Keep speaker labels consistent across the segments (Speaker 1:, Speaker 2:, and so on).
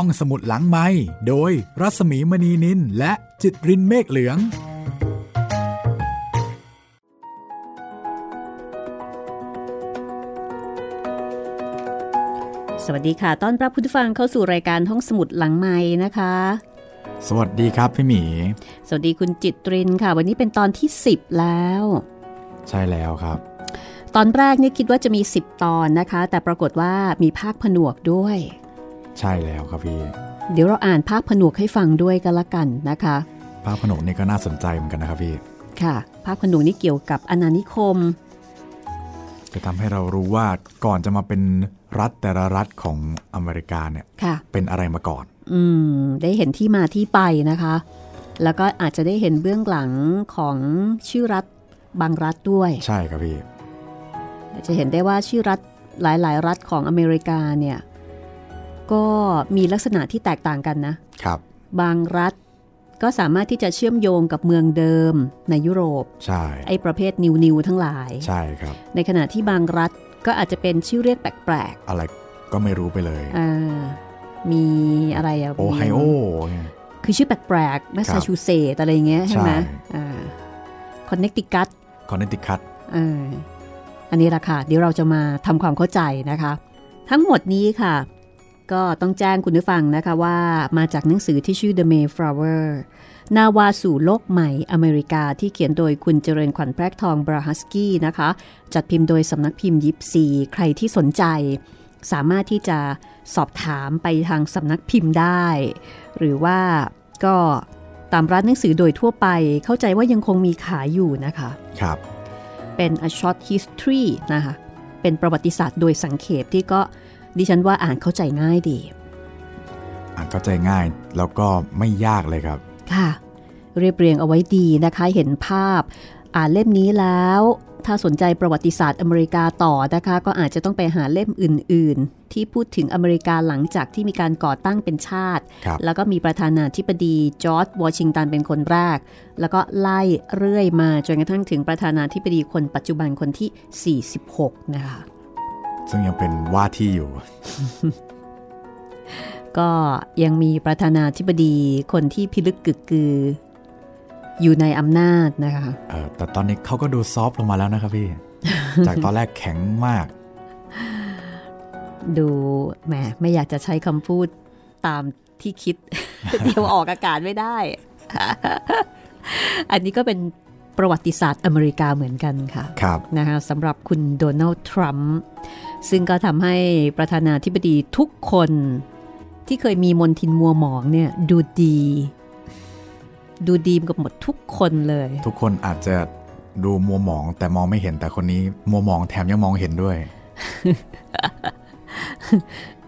Speaker 1: ห้องสมุดหลังไม้โดยรัสมีมณีนินและจิตรินเมฆเหลือง
Speaker 2: สวัสดีค่ะ ต้อนรับคุณผู้ฟังเข้าสู่รายการห้องสมุดหลังไม้นะคะ
Speaker 1: สวัสดีครับพี่หมี
Speaker 2: สวัสดีคุณจิตรินค่ะ วันนี้เป็นตอนที่ 10 แล้ว
Speaker 1: ใช่แล้วครับ
Speaker 2: ตอนแรกนี่คิดว่าจะมี 10 ตอนนะคะ แต่ปรากฏว่ามีภาคผนวกด้วย
Speaker 1: ใช่แล้วครับพี่
Speaker 2: เดี๋ยวเราอ่านภาคผนวกให้ฟังด้วยกันละกันนะคะ
Speaker 1: ภาคผนวกนี่ก็น่าสนใจเหมือนกันนะครับพี่
Speaker 2: ค่ะ ภาคผนวกนี่เกี่ยวกับอาณานิคม
Speaker 1: จะทำให้เรารู้ว่าก่อนจะมาเป็นรัฐแต่ละรัฐของอเมริกาเนี่ย
Speaker 2: ค่ะ
Speaker 1: เป็นอะไรมาก่อน
Speaker 2: อืม ได้เห็นที่มาที่ไปนะคะ แล้วก็อาจจะได้เห็นเบื้องหลังของชื่อรัฐบางรัฐด้วย
Speaker 1: ใช่ครับพี่
Speaker 2: จะเห็นได้ว่าชื่อรัฐหลายๆ รัฐของอเมริกาเนี่ย ก็มีลักษณะที่แตกต่างกันนะ
Speaker 1: ครับ
Speaker 2: บางรัฐก็สามารถที่จะเชื่อมโยงกับเมืองเดิมในยุโรป
Speaker 1: ใช่
Speaker 2: ไอ้ประเภทนิวนิวทั้งหลาย
Speaker 1: ใช่ครับ
Speaker 2: ในขณะที่บางรัฐก็อาจจะเป็นชื่อเรียกแปลก
Speaker 1: อะไรก็ไม่รู้ไปเลย
Speaker 2: ๆอ่า มีอะไรอะ
Speaker 1: โอไฮโอ
Speaker 2: คือชื่อแปลกๆแมสซาชูเซตส์อะไรอย่างเงี้ยใช่ไหม
Speaker 1: ใช่
Speaker 2: อ่า คอนเนคติคัต
Speaker 1: คอนเนติคัต
Speaker 2: อ่าอันนี้ละค่ะ เดี๋ยวเราจะมาทำความเข้าใจนะคะ ทั้งหมดนี้ค่ะ ก็ต้องแจ้งคุณผู้ฟังนะคะว่ามาจากหนังสือที่ชื่อ The Mayflower นาวาสู่โลกใหม่อเมริกาที่เขียนโดยคุณเจริญขวัญแพรกทองบราฮัสกี้นะคะ จัดพิมพ์โดยสำนักพิมพ์ยิปซี ใครที่สนใจ สามารถที่จะสอบถามไปทางสำนักพิมพ์ได้ หรือว่าก็ตามร้านหนังสือโดยทั่วไปเข้าใจว่ายังคงมีขายอยู่นะคะ
Speaker 1: ครับ
Speaker 2: เป็น a short history นะคะ เป็นประวัติศาสตร์โดยสังเขปที่ก็ ดิฉันว่าอ่านเข้าใจง่ายดี
Speaker 1: อ่านเข้าใจง่ายแล้วก็ไม่ยากเลยครับ
Speaker 2: ค่ะ เรียบเรียงเอาไว้ดีนะคะ เห็นภาพ อ่านเล่มนี้แล้ว ถ้าสนใจประวัติศาสตร์อเมริกาต่อนะคะ ก็อาจจะต้องไปหาเล่มอื่น ๆ ที่พูดถึงอเมริกาหลังจากที่มีการก่อตั้งเป็นชาติ
Speaker 1: ครับ
Speaker 2: แล้วก็มีประธานาธิบดีจอร์จวอชิงตันเป็นคนแรก แล้วก็ไล่เรื่อยมาจนกระทั่งถึงประธานาธิบดีคนปัจจุบันคนที่ 46 นะคะ
Speaker 1: ซึ่งยังเป็นว่าที่อยู่
Speaker 2: ก็ยังมีประธานาธิบดีคนที่พิลึกกึกกือ อยู่ในอำนาจนะคะ
Speaker 1: เออแต่ตอนนี้เขาก็ดูซอฟต์ลงมาแล้วนะครับพี่ จากตอนแรกแข็งมาก
Speaker 2: ดูแหมไม่อยากจะใช้คำพูดตามที่คิด เดี๋ยวออกอากาศไม่ได้ อันนี้ก็เป็น ประวัติศาสตร์อเมริกาเหมือนกันค่ะ
Speaker 1: ครับ
Speaker 2: นะคะสำหรับคุณโดนัลด์ทรัมป์ซึ่งก็ทำให้ประธานาธิบดีทุกคนที่เคยมีมนทินมัวหมองเนี่ยดูดี ดูดีกับหมดทุกคนเลย
Speaker 1: ทุกคนอาจจะดูมัวหมองแต่มองไม่เห็นแต่คนนี้มัวหมองแถมยังมองเห็นด้วย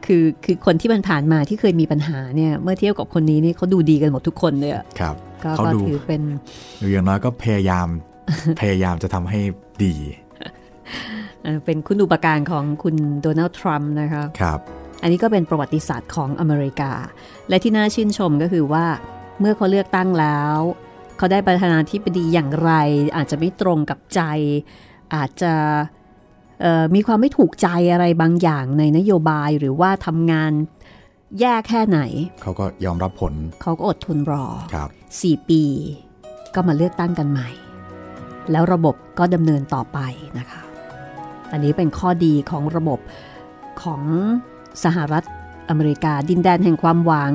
Speaker 2: คือคือคนที่มันผ่านมาที่เคยมีปัญหาเนี่ย เมื่อเทียบกับคนนี้นี่เขาดูดีกันหมดทุกคนเลยอะ
Speaker 1: ครับ
Speaker 2: ก็
Speaker 1: เขา
Speaker 2: ก็
Speaker 1: ดู
Speaker 2: ถือเป็น
Speaker 1: หรืออย่างน้อยก็พยายามพยายามจะทำให้ดี
Speaker 2: เอ่อเป็นคุณอุปการของคุณโดนัลด์ทรัมป์นะคะ
Speaker 1: ครับ
Speaker 2: อันนี้ก็เป็นประวัติศาสตร์ของอเมริกา และที่น่าชื่นชมก็คือว่าเมื่อเขาเลือกตั้งแล้ว เขาได้ประธานาธิบดีอย่างไร อาจจะไม่ตรงกับใจ อาจจะเอ่อมีความไม่ถูกใจอะไรบางอย่างในนโยบายหรือว่าทำงาน แย่แค่ไหน
Speaker 1: เขาก็ยอมรับผล
Speaker 2: เขาก็อดทนรอ
Speaker 1: ครับ
Speaker 2: 4ปี ก็มาเลือกตั้งกันใหม่ แล้วระบบก็ดำเนินต่อไปนะคะ อันนี้เป็นข้อดีของระบบของสหรัฐอเมริกา ดินแดนแห่งความหวัง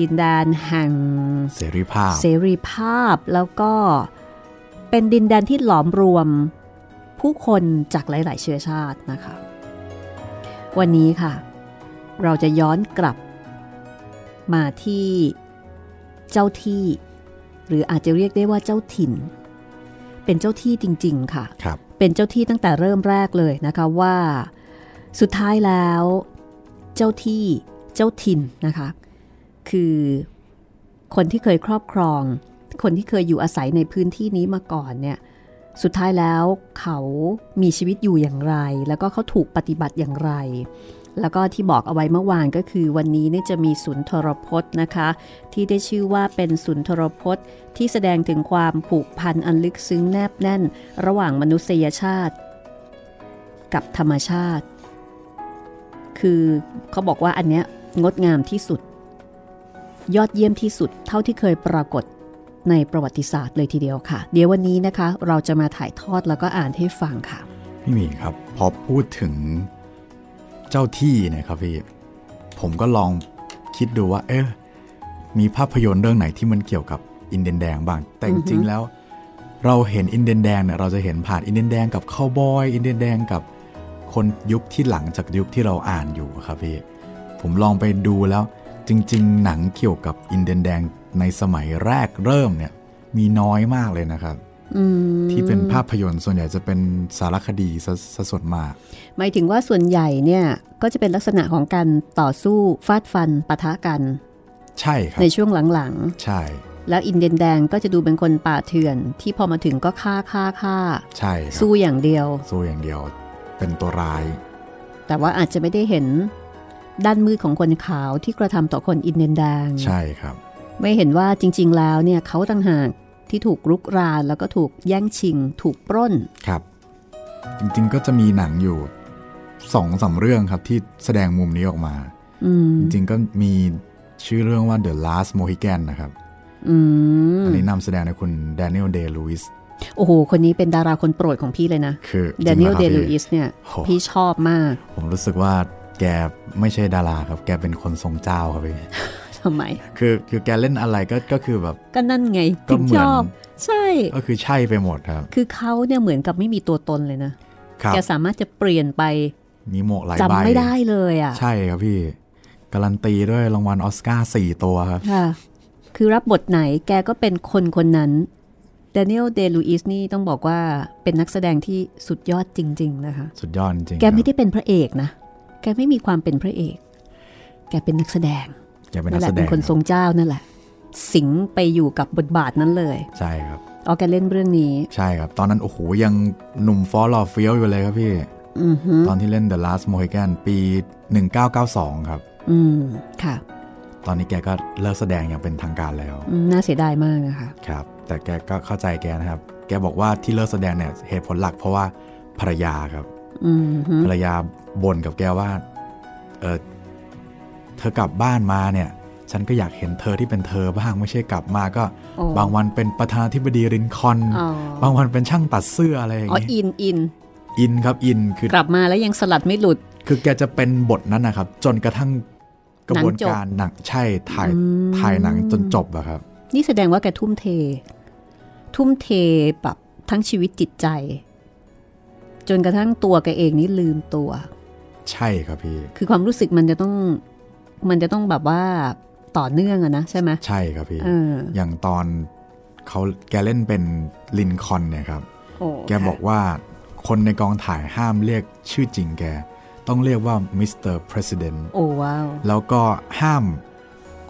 Speaker 2: ดินแดนแห่ง
Speaker 1: เสรีภาพ
Speaker 2: เสรีภาพแล้วก็เป็นดินแดนที่หลอมรวมผู้คนจากหลาย ๆ เชื้อชาตินะคะ วันนี้ค่ะ เราจะย้อนกลับ มาที่เจ้าที่ หรืออาจจะเรียกได้ว่าเจ้าถิ่น เป็นเจ้าที่จริง ๆ ค่ะ
Speaker 1: ครับ
Speaker 2: เป็นเจ้าที่ตั้งแต่เริ่มแรกเลยนะคะว่า สุดท้ายแล้ว เจ้าที่เจ้าถิ่นนะคะ คือคนที่เคยครอบครอง คนที่เคยอยู่อาศัยในพื้นที่นี้มาก่อนเนี่ยสุดท้ายแล้วเขามีชีวิตอยู่อย่างไร แล้วก็เขาถูกปฏิบัติอย่างไร แล้วก็ที่บอกเอาไว้เมื่อวานก็คือวันนี้นี่จะมีศูนย์ทรพจน์นะคะ ที่ได้ชื่อว่าเป็นศูนย์ทรพจน์ ที่แสดงถึงความผูกพันอันลึกซึ้งแนบแน่น ระหว่างมนุษยชาติ กับธรรมชาติ คือเขาบอกว่าอันเนี้ยงดงามที่สุด ยอดเยี่ยมที่สุดเท่าที่เคยปรากฏในประวัติศาสตร์เลยทีเดียวค่ะ เดี๋ยววันนี้นะคะ เราจะมาถ่ายทอดแล้วก็อ่านให้ฟังค่ะ
Speaker 1: พี่มีครับ พอพูดถึง เจ้าที่เนี่ยครับพี่ ผมก็ลองคิดดูว่า เอ๊ะมีภาพยนตร์เรื่องไหนที่มันเกี่ยวกับอินเดียนแดงบ้าง แต่จริงๆแล้ว เราเห็นอินเดียนแดงเนี่ยเราจะเห็นผ่านอินเดียนแดงกับข้าวบอย อินเดียนแดงกับคนยุคที่หลังจากยุคที่เราอ่านอยู่ครับพี่ ผมลองไปดูแล้วจริง ๆ หนังเกี่ยวกับอินเดียนแดงในสมัยแรกเริ่มเนี่ยมีน้อยมากเลยนะครับ
Speaker 2: อืม
Speaker 1: ที่เป็นภาพยนตร์ส่วนใหญ่จะเป็นสารคดีซะซะส่วนมาก
Speaker 2: หมายถึงว่าส่วนใหญ่เนี่ยก็จะเป็นลักษณะของการต่อสู้ฟาดฟันปะทะกัน
Speaker 1: ใช่ครับ
Speaker 2: ในช่วงหลัง
Speaker 1: ใช่
Speaker 2: ๆแล้วอินเดียนแดงก็จะดูเป็นคนป่าเถื่อน ที่พอมาถึงก็ฆ่าฆ่าฆ่า
Speaker 1: ใช่ครับ
Speaker 2: สู้อย่างเดียว
Speaker 1: สู้อย่างเดียว เป็นตัวร้าย
Speaker 2: แต่ว่าอาจจะไม่ได้เห็นด้านมืดของคนขาวที่กระทำต่อคนอินเดียนแดง
Speaker 1: ใช่ครับ
Speaker 2: ไม่เห็นว่าจริง ๆ แล้วเนี่ยเขาต่างหาก ที่ถูกรุกรานแล้วก็ถูกแย่งชิง ถูกปล้น
Speaker 1: ครับ จริงๆก็จะมีหนังอยู่สองสามเรื่องครับที่แสดงมุมนี้ออกมา
Speaker 2: อืม
Speaker 1: จริงๆก็มีชื่อเรื่องว่า The Last Mohican นะครับ
Speaker 2: อืม
Speaker 1: อันนี้นำแสดงโดยคุณ Daniel Day Lewis
Speaker 2: โอ้โห คนนี้เป็นดาราคนโปรดของพี่เลยนะ
Speaker 1: คือ
Speaker 2: เดนิเอล
Speaker 1: จ
Speaker 2: เด
Speaker 1: ริงๆ
Speaker 2: ลู
Speaker 1: แวครับ
Speaker 2: อิสเนี่ย
Speaker 1: โห
Speaker 2: พี่ชอบมาก
Speaker 1: ผมรู้สึกว่าแกไม่ใช่ดาราครับ แกเป็นคนทรงเจ้าครับพี่
Speaker 2: ทำไม
Speaker 1: คือคือแกเล่นอะไรก็ก็คือแบบ
Speaker 2: ก็นั่นไง
Speaker 1: ก็
Speaker 2: ถึง
Speaker 1: เหมื
Speaker 2: ช
Speaker 1: อน
Speaker 2: อบใช่
Speaker 1: ก็คือใช่ไปหมดครับ
Speaker 2: คือเขาเนี่ยเหมือนกับไม่มีตัวตนเลยนะ
Speaker 1: ครับ
Speaker 2: แกสามารถจะเปลี่ยนไป
Speaker 1: มีหมวกหลาย
Speaker 2: จำ
Speaker 1: ใบ
Speaker 2: ไม่ได้เลยอะ
Speaker 1: ใช่ครับพี่ การันตีด้วยรางวัลออสการ์สี่ตัวครับ
Speaker 2: ค่ะคือรับบทไหนแกก็เป็นคนคนนั้นเดนิเอลเดลูอิสนี่ต้องบอกว่าเป็นนักแสดงที่สุดยอดจริง ๆ นะคะ
Speaker 1: สุดยอดจริงๆ
Speaker 2: แกไม่
Speaker 1: ครับ
Speaker 2: ได้เป็นพระเอกนะ แกไม่มีความเป็นพระเอก แกเป็นนักแสดง
Speaker 1: แกเป็น
Speaker 2: นั่
Speaker 1: นั
Speaker 2: น
Speaker 1: ก
Speaker 2: แห
Speaker 1: แส
Speaker 2: ละ
Speaker 1: ด
Speaker 2: เป็น
Speaker 1: ง
Speaker 2: คนทรงเจ้านั่นแหละ สิงไปอยู่กับบทบาทนั้นเลย
Speaker 1: ใช่ครับ
Speaker 2: อ๋อแกเล่นเรื่องนี้
Speaker 1: ใช่ครับ ตอนนั้นโอ้โหยังหนุ่มฟอลอเฟี้ยวอยู่เลยครับพี่
Speaker 2: อือฮึ
Speaker 1: ตอนที่เล่น The Last Mohican ปี 1992 ครับ
Speaker 2: อืมค่ะ
Speaker 1: ตอนนี้แกก็เลิกแสดงอย่างเป็นทางการแล้ว
Speaker 2: อืมน่าเสียดายมากนะคะ
Speaker 1: ครับ แต่แกก็เข้าใจแกนะครับ แกบอกว่าที่เลิกแสดงเนี่ยเหตุผลหลักเพราะว่าภรรยาครับ
Speaker 2: อืมฮึ
Speaker 1: ภรรยาบ่นกับแกว่าเออ เธอกลับบ้านมาเนี่ย ฉันก็อยากเห็นเธอที่เป็นเธอบ้างไม่ใช่กลับมาก็
Speaker 2: โอ้
Speaker 1: บางวันเป็นประธานาธิบดีรินคอล์น
Speaker 2: อ๋อบา
Speaker 1: งวันเป็นช่างตัดเสื้ออะไรอย่าง
Speaker 2: อ๋อ
Speaker 1: งี้
Speaker 2: อินอิน
Speaker 1: อินครับอินคือก
Speaker 2: ลับมาแล้วยังสลัดไม่หลุด
Speaker 1: คือแกจะเป็นบทนั้นนะครับ จนกระทั่งกระบวนการหนังใช่ถ่าย
Speaker 2: อืม
Speaker 1: ถ่ายหนังจนจบอะครับ
Speaker 2: นี่แสดงว่าแกทุ่มเท ทุ่มเทแบบทั้งชีวิตจิตใจ จนกระทั่งตัวแกเองนี่ลืมตัว
Speaker 1: ใช่ครับพี่
Speaker 2: คือความรู้สึกมันจะต้อง มันจะต้องแบบว่าต่อเนื่องอะนะใช่ไหม
Speaker 1: ใช่ครับพี่
Speaker 2: เออ
Speaker 1: อย่างตอนเขาแกเล่นเป็นลินคอล์นเนี่ยครับ
Speaker 2: โอ้
Speaker 1: แกบอกว่าคนในกองถ่ายห้ามเรียกชื่อจริงแก ต้องเรียกว่ามิสเตอร์ประธาน
Speaker 2: โอ้ว้าว
Speaker 1: แล้วก็ห้าม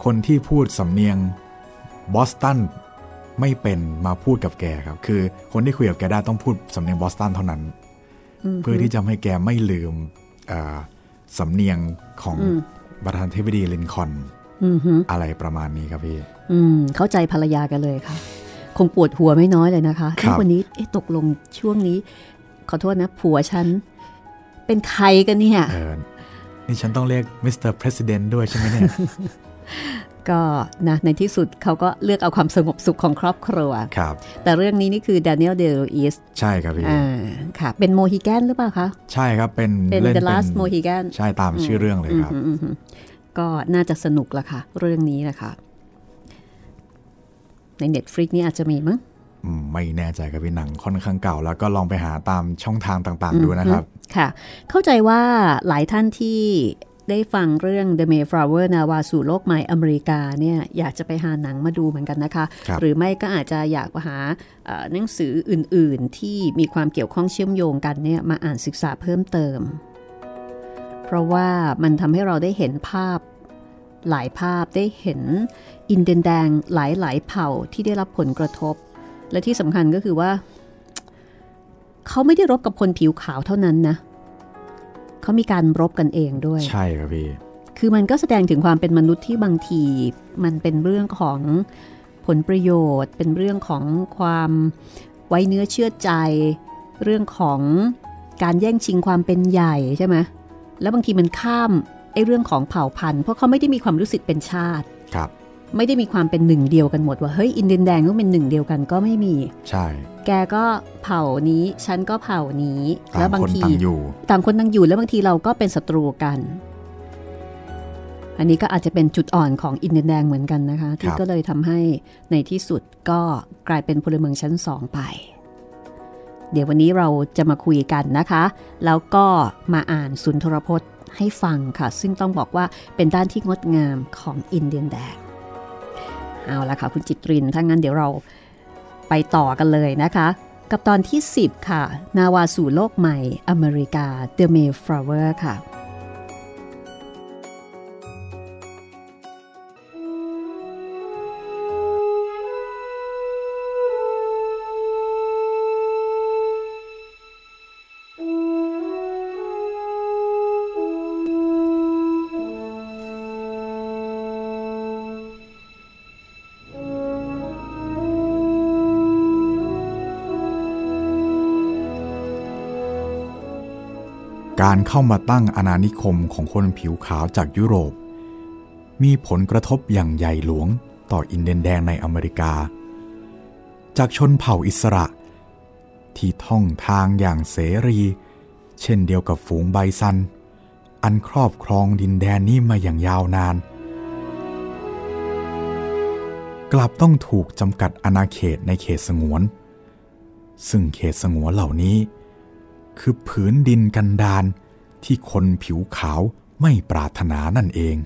Speaker 1: คนที่พูดสำเนียงบอสตันไม่เป็นมาพูดกับแกครับ คือคนที่คุยกับแกได้ต้องพูดสำเนียงบอสตันเท่านั้น
Speaker 2: ม
Speaker 1: เพื่อที่จะให้แกไม่ลืมเอ่อสำเนียงของ
Speaker 2: อืม
Speaker 1: ประธานาธิบดีลินคอล์น
Speaker 2: อืมฮึ
Speaker 1: อะไรประมาณนี้ครับพี่
Speaker 2: อืมเข้าใจภรรยากันเลยค่ะ คงปวดหัวไม่น้อยเลยนะคะ
Speaker 1: ครับ
Speaker 2: เอ๊ะวันนี้เอ๊ะตกลงช่วงนี้ ขอโทษนะ ผัวฉัน เป็นใครกันเนี่ย
Speaker 1: เออนี่ฉันต้องเรียกมิสเตอร์ประธานด้วยใช่ไหมเนี่ย
Speaker 2: ก็นะในที่สุดเขาก็เลือกเอาความสงบสุขของครอบครัว
Speaker 1: ครับ
Speaker 2: แต่เรื่องนี้นี่คือ Daniel Day Lewis
Speaker 1: ใช่ครับพี่
Speaker 2: อ่าค่ะ เป็นโมฮิแกนหรือเปล่าคะ
Speaker 1: ใช่ครับ เป็น
Speaker 2: เป็น
Speaker 1: เล่น
Speaker 2: The Last Mohican
Speaker 1: ใช่ตามชื่อเรื่องเลยครับ
Speaker 2: อืมอืมอืมก็น่าจะสนุกละค่ะ เรื่องนี้นะคะใน Netflix นี่อาจจะมีมั้ง
Speaker 1: อืมไม่แน่ใจครับพี่หนังค่อนข้างเก่า แล้วก็ลองไปหาตามช่องทางต่าง ๆ ดูนะครับ
Speaker 2: ค่ะ เข้าใจว่าหลายท่านที่ ได้ฟังเรื่อง The Mayflower นาวาสู่โลกใหม่อเมริกาเนี่ยอยากจะไปหาหนังมาดูเหมือนกันนะคะ
Speaker 1: ครับ
Speaker 2: หรือไม่ก็อาจจะอยากไปหาเอ่อหนังสืออื่น ๆ ที่มีความเกี่ยวข้องเชื่อมโยงกันเนี่ยมาอ่านศึกษาเพิ่มเติม เพราะว่ามันทำให้เราได้เห็นภาพหลายภาพได้เห็นอินเดียนแดงหลาย ๆ เผ่าที่ได้รับผลกระทบ และที่สำคัญก็คือว่า เขาไม่ได้รบกับคนผิวขาวเท่านั้นนะเขามีการรบกันเองด้วย
Speaker 1: ใช่ครับพี่
Speaker 2: คือมันก็แสดงถึงความเป็นมนุษย์ที่บางทีมันเป็นเรื่องของผลประโยชน์ เป็นเรื่องของความไว้เนื้อเชื่อใจ เรื่องของการแย่งชิงความเป็นใหญ่ใช่ไหมแล้วบางทีมันข้ามไอ้เรื่องของเผ่าพันธุ์เพราะเขาไม่ได้มีความรู้สึกเป็นชาติ
Speaker 1: ครับ
Speaker 2: ไม่ได้มีความเป็นหนึ่งเดียวกันหมดว่าเฮ้ยอินเดียนแดงต้องเป็นหนึ่งเดียวกันก็ไม่มี
Speaker 1: ใช่
Speaker 2: แกก็เผ่านี้ฉันก็เผ่านี้
Speaker 1: ต่า
Speaker 2: แล้ว
Speaker 1: ง
Speaker 2: บาง
Speaker 1: คน
Speaker 2: ที
Speaker 1: ต่างอยู่
Speaker 2: ต่างคนต่างอยู่แล้วบางทีเราก็เป็นศัตรูกัน อันนี้ก็อาจจะเป็นจุดอ่อนของอินเดียนแดงเหมือนกันนะคะที่ก็เลยทำให้ในที่สุดก็กลายเป็นพลเมืองชั้นสองไปเดี๋ยววันนี้เราจะมาคุยกันนะคะ แล้วก็มาอ่านสุนทรพจน์ให้ฟังค่ะ ซึ่งต้องบอกว่าเป็นด้านที่งดงามของอินเดียนแดง เอาละค่ะคุณจิตรินถ้างั้นเดี๋ยวเราไปต่อกันเลยนะคะ กับตอนที่ 10 ค่ะ นาวาสู่โลกใหม่อเมริกา The Mayflower ค่ะ
Speaker 1: การเข้ามาตั้งอาณานิคมของคนผิวขาวจากยุโรป มีผลกระทบอย่างใหญ่หลวงต่ออินเดียนแดงในอเมริกา จากชนเผ่าอิสระ ที่ท่องทางอย่างเสรี เช่นเดียวกับฝูงไบซัน อันครอบครองดินแดนนี้มาอย่างยาวนาน กลับต้องถูกจำกัดอาณาเขตในเขตสงวน ซึ่งเขตสงวนเหล่านี้คือผืนดินกันดาน ที่คนผิวขาวไม่ปรารถนานั่นเอง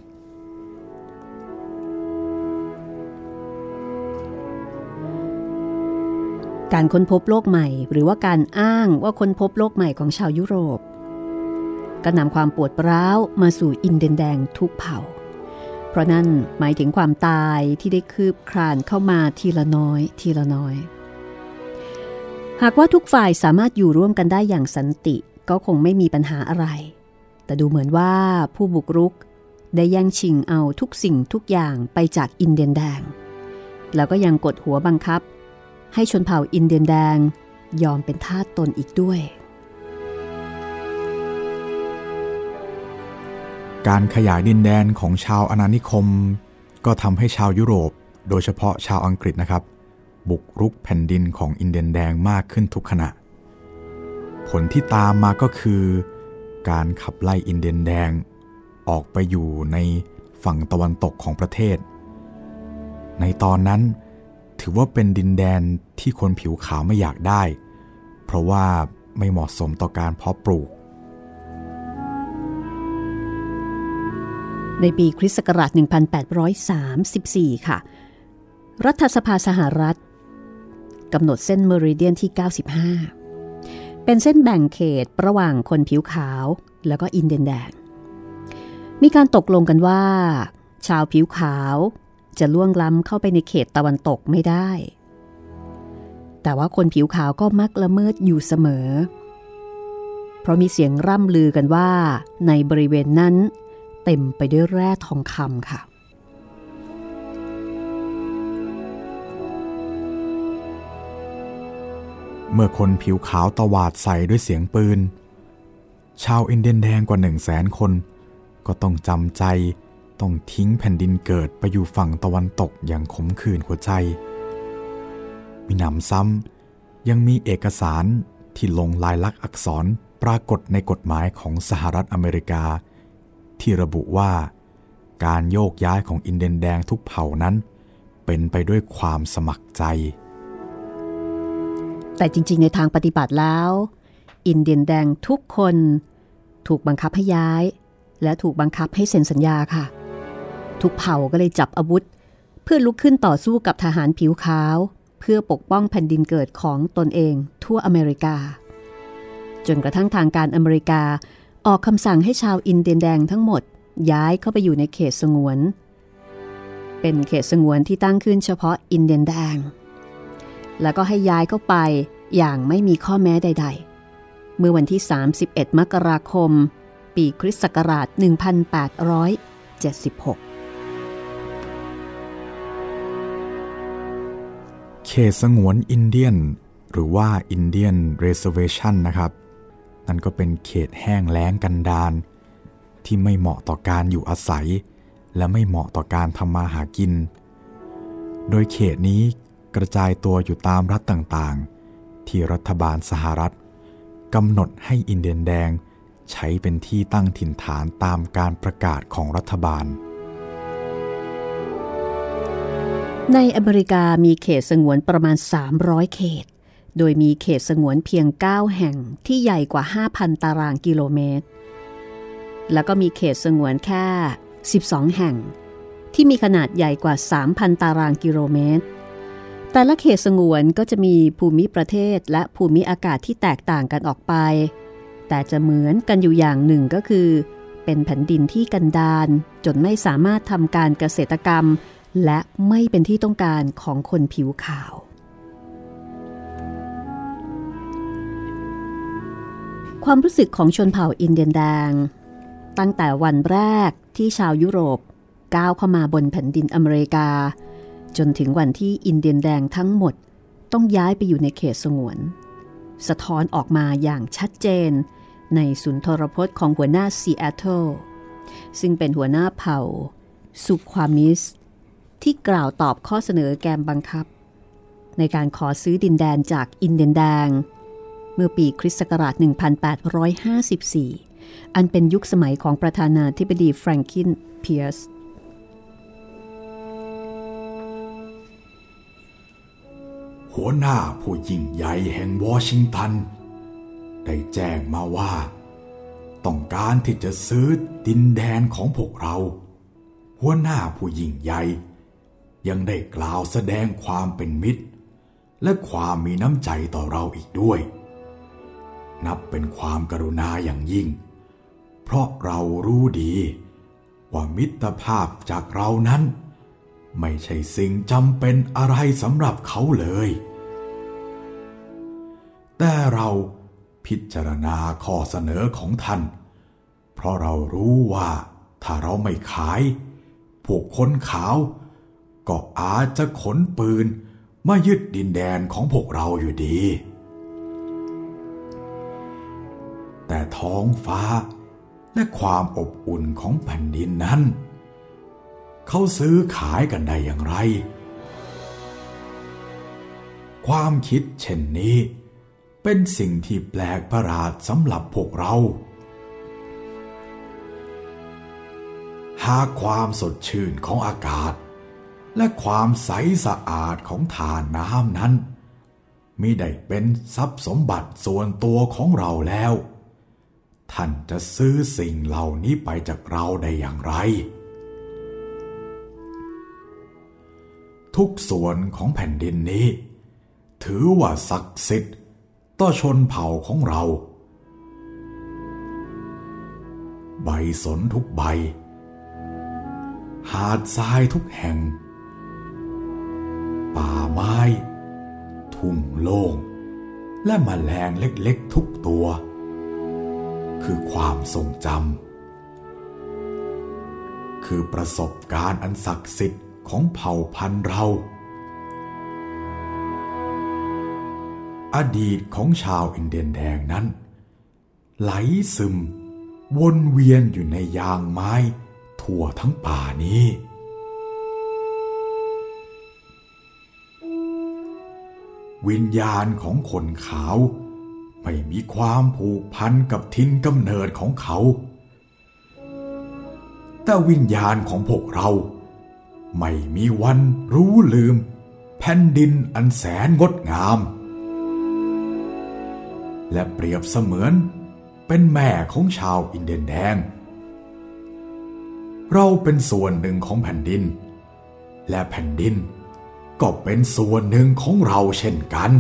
Speaker 2: การค้นพบโลกใหม่ หรือว่าการอ้างว่าค้นพบโลกใหม่ของชาวยุโรป ก็นำความปวดร้าวมาสู่อินเดนแดงทุกเผ่า เพราะนั่นหมายถึงความตายที่ได้คืบคลานเข้ามาทีละน้อย ทีละน้อย หากว่าทุกฝ่ายสามารถอยู่ร่วมกันได้อย่างสันติ ก็คงไม่มีปัญหาอะไร แต่ดูเหมือนว่าผู้บุกรุกได้แย่งชิงเอาทุกสิ่งทุกอย่างไปจากอินเดียนแดง แล้วก็ยังกดหัวบังคับ ให้ชนเผ่าอินเดียนแดงยอมเป็นทาสตนอีกด้วย
Speaker 1: การขยายดินแดนของชาวอาณานิคม ก็ทำให้ชาวยุโรป โดยเฉพาะชาวอังกฤษนะครับ บุกรุกแผ่นดินของอินเดียนแดงมากขึ้นทุกขณะ ผลที่ตามมาก็คือ การขับไล่อินเดียนแดง ออกไปอยู่ในฝั่งตะวันตกของประเทศ ในตอนนั้นถือว่าเป็นดินแดนที่คนผิวขาวไม่อยากได้ เพราะว่าไม่เหมาะสมต่อการเพาะปลูก
Speaker 2: ในปีคริสต์ศักราช 1834 ค่ะ รัฐสภาสหรัฐกำหนดเส้นเมริเดียนที่ 95 เป็นเส้นแบ่งเขตระหว่างคนผิวขาวแล้วก็อินเดียนแดง มีการตกลงกันว่า ชาวผิวขาวจะล่วงล้ำเข้าไปในเขตตะวันตกไม่ได้ แต่ว่าคนผิวขาวก็มักละเมิดอยู่เสมอ เพราะมีเสียงร่ำลือกันว่า ในบริเวณนั้นเต็มไปด้วยแร่ทองคำค่ะ
Speaker 1: เมื่อคนผิวขาวตวาดใส่ด้วยเสียงปืน ชาวอินเดียนแดงกว่าหนึ่งแสนคน ก็ต้องจำใจต้องทิ้งแผ่นดินเกิดไปอยู่ฝั่งตะวันตกอย่างขมขื่นหัวใจ มีหนำซ้ำยังมีเอกสารที่ลงลายลักษณ์อักษรปรากฏในกฎหมายของสหรัฐอเมริกา ที่ระบุว่า การโยกย้ายของอินเดียนแดงทุกเผ่านั้น เป็นไปด้วยความสมัครใจ
Speaker 2: แต่จริงๆ ในทางปฏิบัติแล้ว อินเดียนแดงทุกคนถูกบังคับให้ย้าย และถูกบังคับให้เซ็นสัญญาค่ะ ทุกเผ่าก็เลยจับอาวุธ เพื่อลุกขึ้นต่อสู้กับทหารผิวขาว เพื่อปกป้องแผ่นดินเกิดของตนเองทั่วอเมริกา จนกระทั่งทางการอเมริกาออกคำสั่งให้ชาวอินเดียนแดงทั้งหมด ย้ายเข้าไปอยู่ในเขตสงวน เป็นเขตสงวนที่ตั้งขึ้นเฉพาะอินเดียนแดง แล้วก็ให้ย้ายเข้าไปอย่างไม่มีข้อแม้ใด ๆ เมื่อวันที่ 31 มกราคม ปีคริสต์ศักราช 1876
Speaker 1: เขตสงวนอินเดียน หรือว่าอินเดียนเร s e r v a t i o n นะครับ นั่นก็เป็นเขตแห้งแล้งกันดารที่ไม่เหมาะต่อการอยู่อาศัย และไม่เหมาะต่อการทำมาหากิน โดยเขตนี้ กระจายตัวอยู่ตามรัฐต่างๆ ที่รัฐบาลสหรัฐกำหนดให้อินเดียนแดงใช้เป็นที่ตั้งถิ่นฐานตามการประกาศของรัฐบาล
Speaker 2: ในอเมริกามีเขตสงวนประมาณ 300 เขต โดยมีเขตสงวนเพียง 9 แห่งที่ใหญ่กว่า 5,000 ตารางกิโลเมตร แล้วก็มีเขตสงวนแค่ 12 แห่ง ที่มีขนาดใหญ่กว่า 3,000 ตารางกิโลเมตร แต่ละเขตสงวนก็จะมีภูมิประเทศและภูมิอากาศที่แตกต่างกันออกไป แต่จะเหมือนกันอยู่อย่างหนึ่งก็คือ เป็นแผ่นดินที่กันดารจนไม่สามารถทำการเกษตรกรรม และไม่เป็นที่ต้องการของคนผิวขาว ความรู้สึกของชนเผ่าอินเดียนแดง ตั้งแต่วันแรกที่ชาวยุโรปก้าวเข้ามาบนแผ่นดินอเมริกา จนถึงวันที่อินเดียนแดงทั้งหมดต้องย้ายไปอยู่ในเขตสงวน สะท้อนออกมาอย่างชัดเจน ในสุนทรพจน์ของหัวหน้าซีแอตเทิลซึ่งเป็นหัวหน้าเผ่า สุความมิส ที่กล่าวตอบข้อเสนอแกมบังคับ ในการขอซื้อดินแดนจากอินเดียนแดง เมื่อปีคริสต์ศักราช 1854 อันเป็นยุคสมัยของประธานาธิบดีแฟรงคินเพียร์ส
Speaker 1: หัวหน้าผู้ยิ่งใหญ่แห่งวอชิงตัน ได้แจ้งมาว่า ต้องการที่จะซื้อดินแดนของพวกเรา หัวหน้าผู้ยิ่งใหญ่ยังได้กล่าวแสดงความเป็นมิตร และความมีน้ำใจต่อเราอีกด้วย นับเป็นความกรุณาอย่างยิ่ง เพราะเรารู้ดีว่ามิตรภาพจากเรานั้น ไม่ใช่สิ่งจำเป็นอะไรสำหรับเขาเลย แต่เราพิจารณาข้อเสนอของท่าน เพราะเรารู้ว่าถ้าเราไม่ขายพวกคนขาว ก็อาจจะขนปืนมายึดดินแดนของพวกเราอยู่ดี แต่ท้องฟ้าและความอบอุ่นของแผ่นดินนั้น เขาซื้อขายกันได้อย่างไร ความคิดเช่นนี้ เป็นสิ่งที่แปลกประหลาดสำหรับพวกเรา หากความสดชื่นของอากาศ และความใสสะอาดของทานน้ำนั้นมิได้เป็นทรัพย์สมบัติส่วนตัวของเราแล้ว ท่านจะซื้อสิ่งเหล่านี้ไปจากเราได้อย่างไร ทุกส่วนของแผ่นดินนี้ ถือว่าศักดิ์สิทธิ์ ต่อชนเผ่าของเรา ใบสนทุกใบ หาดทรายทุกแห่ง ป่าไม้ ทุ่งโล่ง และมแมลงเล็กๆทุกตัว คือความทรงจำคือประสบการณ์อันศักดิ์สิทธิ์ของเผ่าพันธุ์เรา อดีตของชาวอินเดียนแดงนั้น ไหลซึม วนเวียนอยู่ในยางไม้ ทั่วทั้งป่านี้ วิญญาณของคนขาว ไม่มีความผูกพันกับทินกำเนิดของเขา แต่วิญญาณของพวกเรา ไม่มีวันรู้ลืม แผ่นดินอันแสนงดงาม และเปรียบเสมือน เป็นแม่ของชาวอินเดียนแดง เราเป็นส่วนหนึ่งของแผ่นดิน และแผ่นดินก็เป็นส่วนหนึ่งของเราเช่นกัน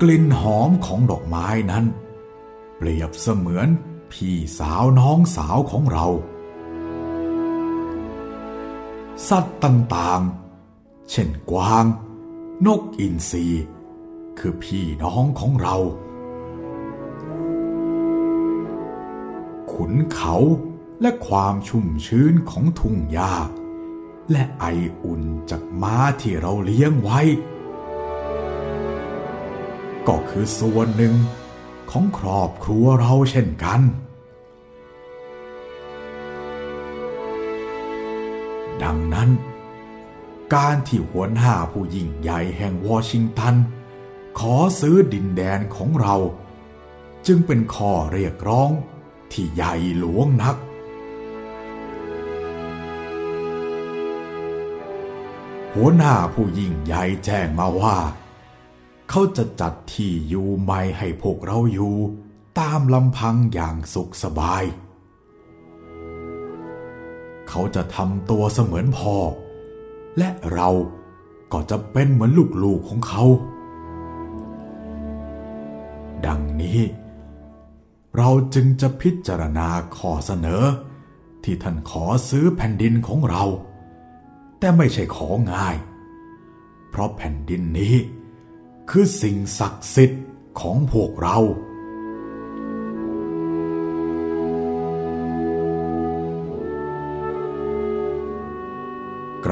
Speaker 1: กลิ่นหอมของดอกไม้นั้น เปรียบเสมือนพี่สาวน้องสาวของเรา สัตว์ต่างๆ เช่นกวาง นกอินทรีคือพี่น้องของเรา ขุนเขาและความชุ่มชื้นของทุ่งหญ้าและไออุ่นจากม้าที่เราเลี้ยงไว้ ก็คือส่วนหนึ่งของครอบครัวเราเช่นกัน การที่หวหน้าผู้ยิ่งใหญ่แห่งวอชิงตัน ขอซื้อดินแดนของเรา จึงเป็นข้อเรียกร้องที่ใหญ่หลวงนัก หัวหน้าผู้ยิ่งใหญ่แจ้งมาว่า เขาจะจัดที่อยู่ใหม่ให้พวกเราอยู่ตามลำพังอย่างสุขสบาย เขาจะทำตัวเสมือนพ่อ และเราก็จะเป็นเหมือนลูกๆของเขา ดังนี้ เราจึงจะพิจารณาข้อเสนอ ที่ท่านขอซื้อแผ่นดินของเรา แต่ไม่ใช่ของง่าย เพราะแผ่นดินนี้ คือสิ่งศักดิ์สิทธิ์ของพวกเรา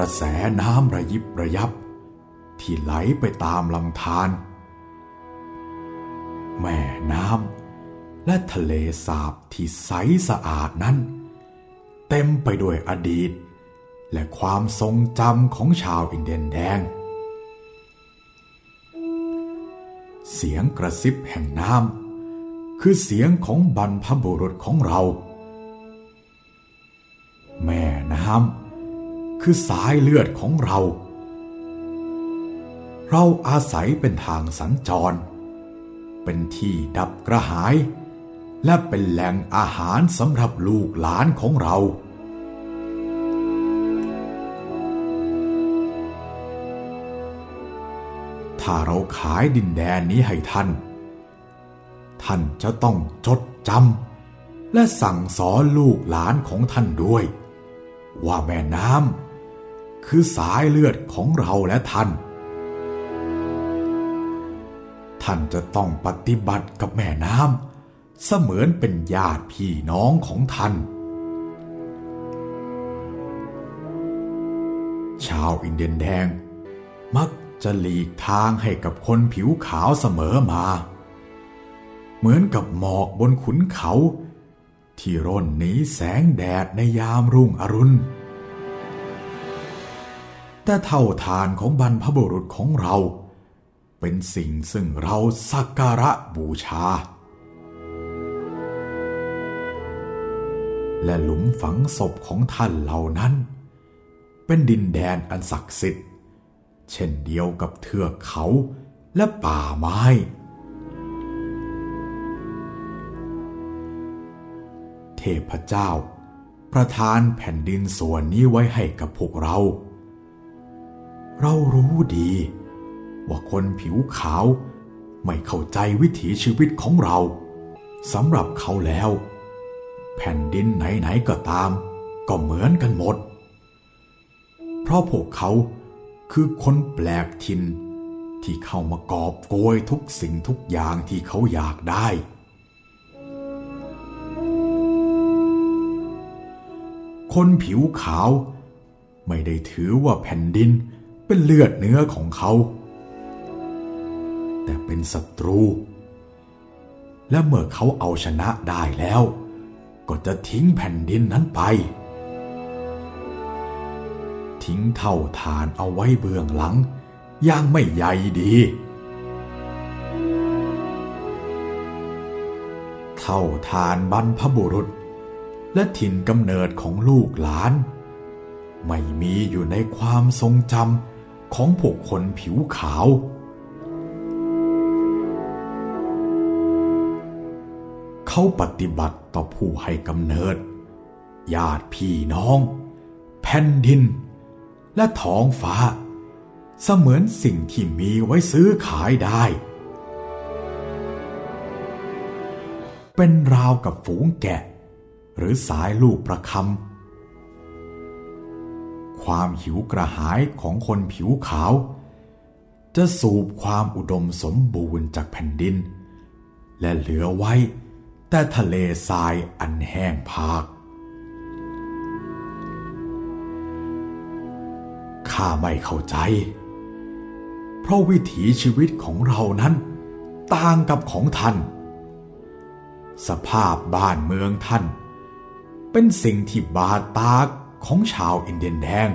Speaker 1: ระแสน้ำระยิบระยับ ที่ไหลไปตามลำธารแม่น้ำและทะเลสาบที่ใสสะอาดนั้น เต็มไปด้วยอดีต และความทรงจำของชาวอินเดียนแดง เสียงกระซิบแห่งน้ำคือเสียงของบรรพบุรุษของเรา แม่น้ำ คือสายเลือดของเรา เราอาศัยเป็นทางสัญจร เป็นที่ดับกระหาย และเป็นแหล่งอาหารสำหรับลูกหลานของเรา ถ้าเราขายดินแดนนี้ให้ท่าน ท่านจะต้องจดจำและสั่งสอนลูกหลานของท่านด้วย ว่าแม่น้ำ คือสายเลือดของเราและท่าน ท่านจะต้องปฏิบัติกับแม่น้ำเสมือนเป็นญาติพี่น้องของท่าน ชาวอินเดียนแดง มักจะหลีกทางให้กับคนผิวขาวเสมอมา เหมือนกับหมอกบนขุนเขา ที่ร่นหนีแสงแดดในยามรุ่งอรุณ แต่เท่าทานของบรรพบุรุษของเรา เป็นสิ่งซึ่งเราสักการะบูชา และหลุมฝังศพของท่านเหล่านั้น เป็นดินแดนอันศักดิ์สิทธิ์ เช่นเดียวกับเทือกเขาและป่าไม้เทพเจ้า ประทานแผ่นดินส่วนนี้ไว้ให้กับพวกเรา เรารู้ดี ว่าคนผิวขาวไม่เข้าใจวิถีชีวิตของเราสำหรับเขาแล้ว แผ่นดินไหนๆก็ตาม ก็เหมือนกันหมด เพราะพวกเขาคือคนแปลกถิ่นที่เข้ามากอบโกยทุกสิ่งทุกอย่างที่เขาอยากได้ คนผิวขาว ไม่ได้ถือว่าแผ่นดิน เป็นเลือดเนื้อของเขา แต่เป็นศัตรู และเมื่อเขาเอาชนะได้แล้ว ก็จะทิ้งแผ่นดินนั้นไป ทิ้งเท่าฐานเอาไว้เบื้องหลังย่างไม่ใหญ่ดี เท่าฐานบรรพบุรุษ และถิ่นกำเนิดของลูกหลาน ไม่มีอยู่ในความทรงจำ ของพวกคนผิวขาว เขาปฏิบัติต่อผู้ให้กำเนิด ญาติพี่น้อง แผ่นดิน และท้องฟ้า เสมือนสิ่งที่มีไว้ซื้อขายได้ เป็นราวกับฝูงแกะ หรือสายลูกประคำ ความหิวกระหายของคนผิวขาว จะสูบความอุดมสมบูรณ์จากแผ่นดิน และเหลือไว้แต่ทะเลทรายอันแห้งผาก ข้าไม่เข้าใจ เพราะวิถีชีวิตของเรานั้น ต่างกับของท่าน สภาพบ้านเมืองท่าน เป็นสิ่งที่บาดตา ของชาวอินเดียนแดง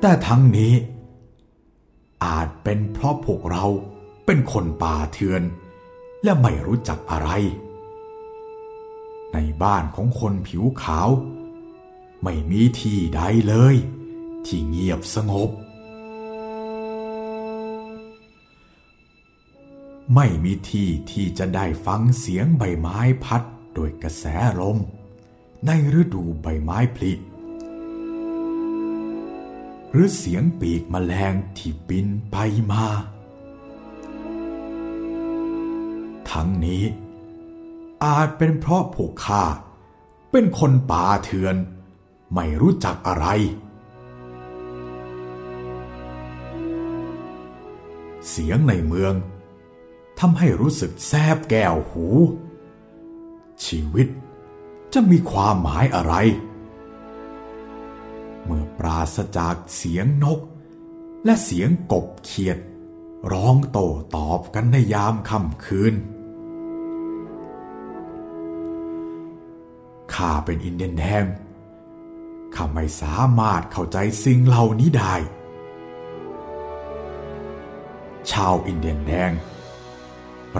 Speaker 1: แต่ทั้งนี้ อาจเป็นเพราะพวกเราเป็นคนป่าเถื่อนและไม่รู้จักอะไร ในบ้านของคนผิวขาว ไม่มีที่ใดเลย ที่เงียบสงบ ไม่มีที่ที่จะได้ฟังเสียงใบไม้พัด โดยกระแสลม ในฤดูใบไม้ผลิหรือเสียงปีกแมลงที่บินไปมา ทั้งนี้อาจเป็นเพราะพวกข้าเป็นคนป่าเถื่อน ไม่รู้จักอะไร เสียงในเมืองทำให้รู้สึกแซบแก้วหู ชีวิตจะมีความหมายอะไร เมื่อปราศจากเสียงนก และเสียงกบเขียด ร้องโต้ตอบกันในยามค่ำคืน ข้าเป็นอินเดียนแดงข้าไม่สามารถเข้าใจสิ่งเหล่านี้ได้ ชาวอินเดียนแดง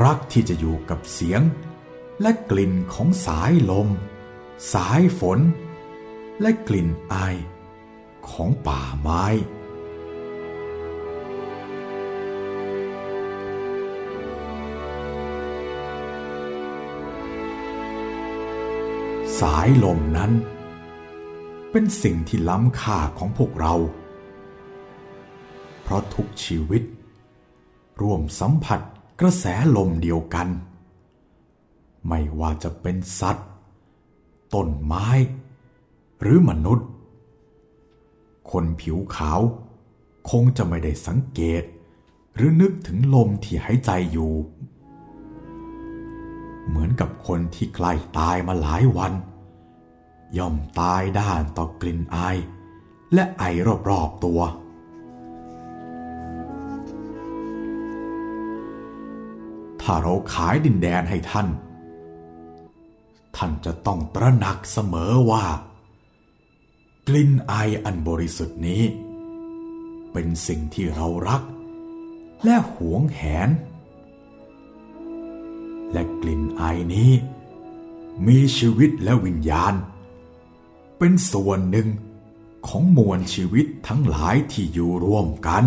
Speaker 1: รักที่จะอยู่กับเสียง และกลิ่นของสายลม สายฝน และกลิ่นไอของป่าไม้ สายลมนั้น เป็นสิ่งที่ล้ำค่าของพวกเรา เพราะทุกชีวิต ร่วมสัมผัสกระแสลมเดียวกัน ไม่ว่าจะเป็นสัตว์ ต้นไม้ หรือมนุษย์ คนผิวขาว คงจะไม่ได้สังเกต หรือนึกถึงลมที่หายใจอยู่ เหมือนกับคนที่ใกล้ตายมาหลายวัน ย่อมตายด้านต่อกลิ่นอาย และไอรอบๆตัวถ้าเราขายดินแดนให้ท่าน ท่านจะต้องตระหนักเสมอว่า กลิ่นไออันบริสุทธิ์นี้ เป็นสิ่งที่เรารัก และหวงแหน และกลิ่นไอนี้ มีชีวิตและวิญญาณ เป็นส่วนหนึ่งของมวลชีวิตทั้งหลายที่อยู่ร่วมกัน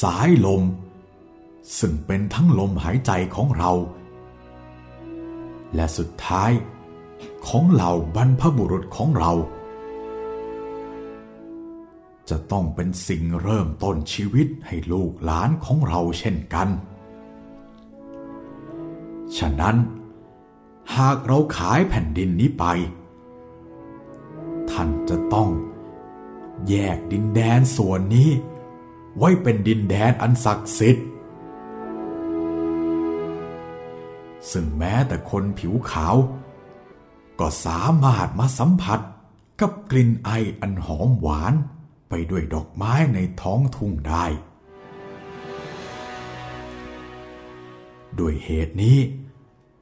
Speaker 1: สายลม ซึ่งเป็นทั้งลมหายใจของเรา และสุดท้ายของเหล่าบรรพบุรุษของเรา จะต้องเป็นสิ่งเริ่มต้นชีวิตให้ลูกหลานของเราเช่นกัน ฉะนั้น หากเราขายแผ่นดินนี้ไป ท่านจะต้องแยกดินแดนส่วนนี้ ไว้เป็นดินแดนอันศักดิ์สิทธิ์ ซึ่งแม้แต่คนผิวขาว ก็สามารถมาสัมผัสกับกลิ่นไออันหอมหวานไปด้วยดอกไม้ในท้องทุ่งได้ด้วยเหตุนี้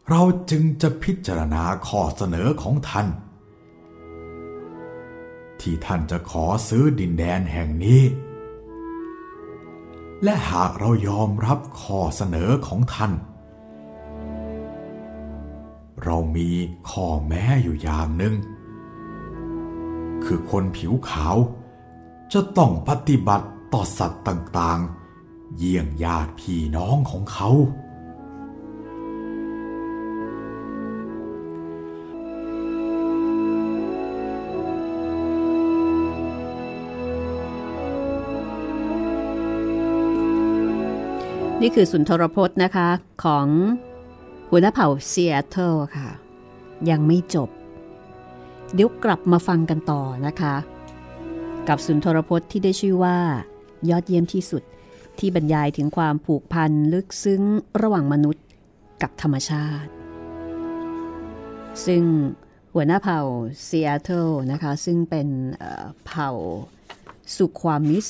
Speaker 1: เราจึงจะพิจารณาข้อเสนอของท่าน ที่ท่านจะขอซื้อดินแดนแห่งนี้ และหากเรายอมรับข้อเสนอของท่าน เรามีข้อแม้อยู่อย่างหนึ่ง คือคนผิวขาว จะต้องปฏิบัติต่อสัตว์ต่างๆ เยี่ยงญาติพี่น้องของเขา
Speaker 2: นี่คือสุนทรพจน์นะคะของ หัวหน้าเผ่าซีแอตเทิลค่ะ ยังไม่จบ เดี๋ยวกลับมาฟังกันต่อนะคะ กับสุนทรพจน์ที่ได้ชื่อว่า ยอดเยี่ยมที่สุดที่บรรยายถึงความผูกพันลึกซึ้งระหว่างมนุษย์กับธรรมชาติ ซึ่งหัวหน้าเผ่าซีแอตเทิลนะคะ ซึ่งเป็นเผ่าสุความมิส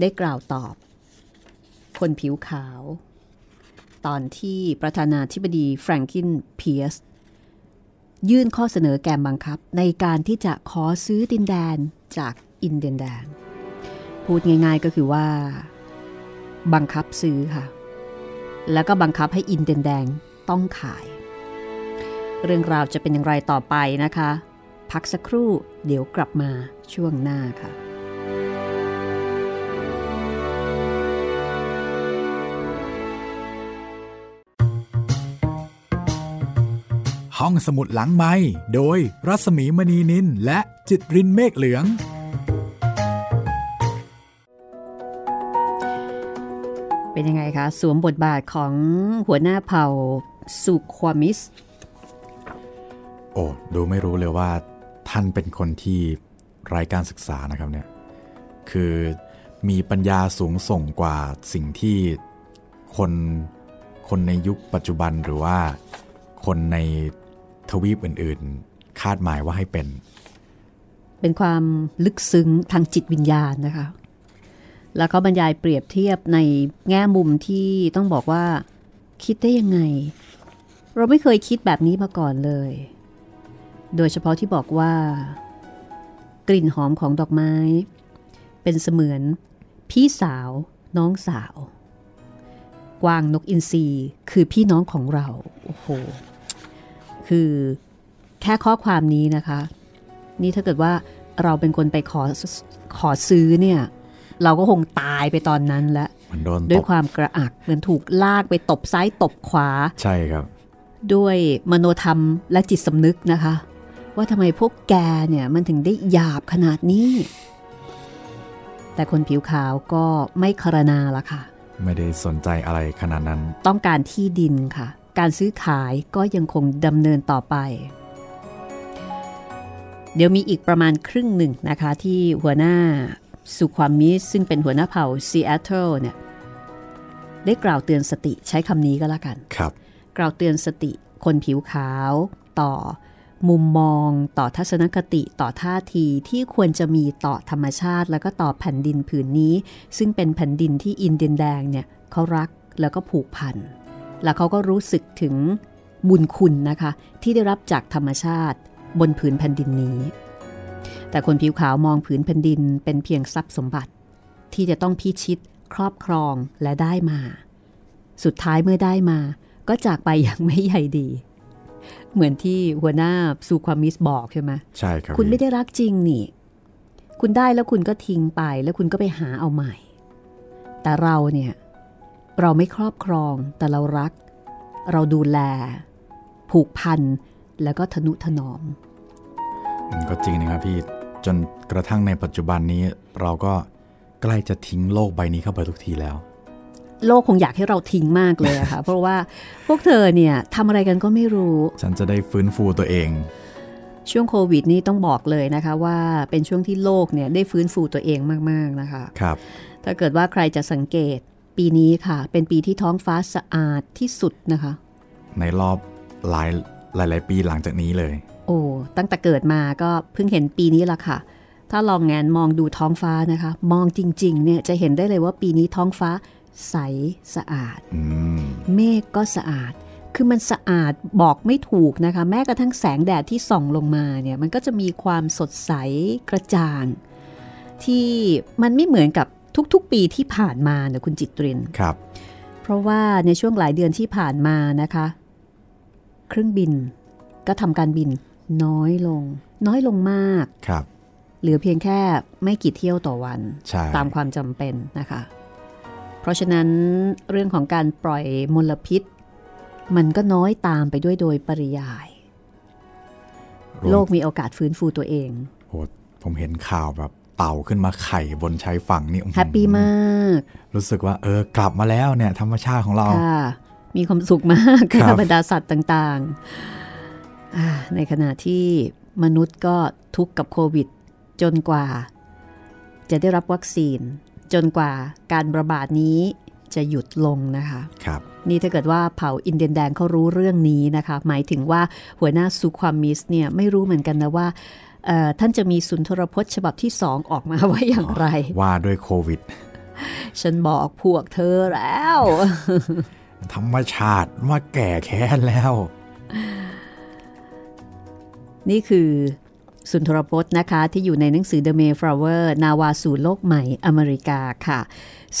Speaker 2: ได้กล่าวตอบ คนผิวขาว ตอนที่ประธานาธิบดีแฟรงกินเพียสยื่นข้อเสนอแกมบังคับ ในการที่จะขอซื้อดินแดนจากอินเดียนแดน พูดง่ายๆก็คือว่า บังคับซื้อค่ะ แล้วก็บังคับให้อินเดียนแดงต้องขาย เรื่องราวจะเป็นอย่างไรต่อไปนะคะ พักสักครู่เดี๋ยวกลับมาช่วงหน้าค่ะ
Speaker 1: ห้องสมุดหลังไม้โดยรัสมีมณีนินและจิตรินเมฆเหลือง
Speaker 2: เป็นยังไงคะ สวมบทบาทของหัวหน้าเผ่าสุความิส
Speaker 1: โอ้ดูไม่รู้เลยว่า ท่านเป็นคนที่ไร้การศึกษานะครับเนี่ย คือมีปัญญาสูงส่งกว่าสิ่งที่คนคนในยุคปัจจุบันหรือว่าคนใน ทวีปอื่น ๆ คาดหมายว่าให้เป็น
Speaker 2: เป็นความลึกซึ้งทางจิตวิญญาณนะคะ แล้วเขาบรรยายเปรียบเทียบในแง่มุมที่ต้องบอกว่า คิดได้ยังไง เราไม่เคยคิดแบบนี้มาก่อนเลย โดยเฉพาะที่บอกว่า กลิ่นหอมของดอกไม้ เป็นเสมือน พี่สาว น้องสาว กวางนกอินทรีคือพี่น้องของเรา โอ้โห คือแค่ข้อความนี้นะคะ นี่ถ้าเกิดว่าเราเป็นคนไปขอขอซื้อเนี่ย เราก็คงตายไปตอนนั้นแล้ว
Speaker 1: มันโดน
Speaker 2: ด้
Speaker 1: ต
Speaker 2: วย
Speaker 1: บ
Speaker 2: ความกระอักเหมือนถูกลากไปตบซ้ายตบขวา
Speaker 1: ใช่ครับ
Speaker 2: ด้วยมโนธรรมและจิตสำนึกนะคะ ว่าทำไมพวกแกเนี่ยมันถึงได้หยาบขนาดนี้ แต่คนผิวขาวก็ไม่คณนาละค่ะ
Speaker 1: ไม่ได้สนใจอะไรขนาดนั้น
Speaker 2: ต้องการที่ดินค่ะ การซื้อขายก็ยังคงดำเนินต่อไป เดี๋ยวมีอีกประมาณครึ่งหนึ่งนะคะ ที่หัวหน้าสุความมิสซึ่งเป็นหัวหน้าเผ่าซีแอตเทิลเนี่ยได้กล่าวเตือนสติใช้คำนี้ก็แล้วกัน
Speaker 1: ครับ
Speaker 2: กล่าวเตือนสติคนผิวขาวต่อมุมมองต่อทัศนคติต่อท่าทีที่ควรจะมีต่อธรรมชาติ แล้วก็ต่อแผ่นดินผืนนี้ ซึ่งเป็นแผ่นดินที่อินเดียนแดงเนี่ยเขารักแล้วก็ผูกพัน แล้วเขาก็รู้สึกถึงบุญคุณนะคะ ที่ได้รับจากธรรมชาติบนผืนแผ่นดินนี้ แต่คนผิวขาวมองผืนแผ่นดินเป็นเพียงทรัพย์สมบัติ ที่จะต้องพิชิต ครอบครองและได้มา สุดท้ายเมื่อได้มา ก็จากไปอย่างไม่ใหญ่ดี เหมือนที่หัวหน้าซูความมิสบอกใช่ไหม
Speaker 1: ใช่ครับ
Speaker 2: คุณไม่
Speaker 1: พี่
Speaker 2: ได้รักจริงนี่ คุณได้แล้วคุณก็ทิ้งไปแล้วคุณก็ไปหาเอาใหม่ แต่เราเนี่ย เราไม่ครอบครองแต่เรารัก เราดูแล ผูกพัน แล้วก็ทนุถนอม
Speaker 1: อืมก็จริงนะครับพี่ จนกระทั่งในปัจจุบันนี้เราก็ใกล้จะทิ้งโลกใบนี้เข้าไปทุกทีแล้ว
Speaker 2: โลกคงอยากให้เราทิ้งมากเลยอะค่ะ เพราะว่าพวกเธอเนี่ยทำอะไรกันก็ไม่รู้
Speaker 1: ฉันจะได้ฟื้นฟูตัวเอง
Speaker 2: ช่วงโควิดนี่ต้องบอกเลยนะคะว่าเป็นช่วงที่โลกเนี่ยได้ฟื้นฟูตัวเองมาก ๆ นะคะ
Speaker 1: ครับ
Speaker 2: ถ้าเกิดว่าใครจะสังเกต ปีนี้ค่ะ เป็นปีที่ท้องฟ้าสะอาดที่สุดนะคะ
Speaker 1: ในรอบหลายหลาย ๆ ปีหลังจากนี้เลย
Speaker 2: โอ้ตั้งแต่เกิดมาก็เพิ่งเห็นปีนี้ละค่ะ ถ้าลองแงนมองดูท้องฟ้านะคะ มองจริง ๆ เนี่ยจะเห็นได้เลยว่าปีนี้ท้องฟ้าใสสะอาด
Speaker 1: อืม
Speaker 2: เมฆก็สะอาด คือมันสะอาดบอกไม่ถูกนะคะ แม้กระทั่งแสงแดดที่ส่องลงมาเนี่ยมันก็จะมีความสดใสกระจ่าง ที่มันไม่เหมือนกับ ทุกๆ ปีที่ผ่านมาเนี่ยคุณจิตริน
Speaker 1: ครับ
Speaker 2: เพราะว่าในช่วงหลายเดือนที่ผ่านมานะคะ เครื่องบินก็ทำการบินน้อยลง น้อยลงมาก
Speaker 1: ครับ
Speaker 2: เหลือเพียงแค่ไม่กี่เที่ยวต่อวัน
Speaker 1: ใช่
Speaker 2: ตามความจำเป็นนะคะ เพราะฉะนั้นเรื่องของการปล่อยมลพิษ มันก็น้อยตามไปด้วยโดยปริยาย
Speaker 1: รวม
Speaker 2: โลกมีโอกาสฟื้นฟูตัวเอง
Speaker 1: โหผมเห็นข่าวแบบ เต่าขึ้นมาไข่บนชายฝั่งนี่อื้อหือ
Speaker 2: แฮปปี้มาก
Speaker 1: รู้สึกว่า เออกลับมาแล้วเนี่ย ธรรมชาติของเรา
Speaker 2: ค่ะมีความสุขมาก
Speaker 1: ครั
Speaker 2: ค่ะ
Speaker 1: บ
Speaker 2: บรรดาสัตว์ต่างๆอ่าในขณะที่มนุษย์ก็ทุกข์กับโควิด จนกว่า จะได้รับวัคซีน จนกว่าการระบาดนี้จะหยุดลงนะคะ
Speaker 1: ครับ
Speaker 2: นี่ถ้าเกิดว่าเผ่าอินเดียนแดงเขารู้เรื่องนี้นะคะ หมายถึงว่าหัวหน้าซูความมิสเนี่ยไม่รู้เหมือนกันนะว่า ท่านจะมีสุนทรพจน์ฉบับที่สองออกมาไว้อย่างไร
Speaker 1: ว่าด้วยโควิด
Speaker 2: ฉันบอกพวกเธอแล้ว
Speaker 1: ธรรมชาติมาแก่แค้นแล้ว
Speaker 2: นี่คือสุนทรพจน์นะคะ ที่อยู่ในหนังสือ The Mayflower นาวาสู่โลกใหม่อเมริกาค่ะ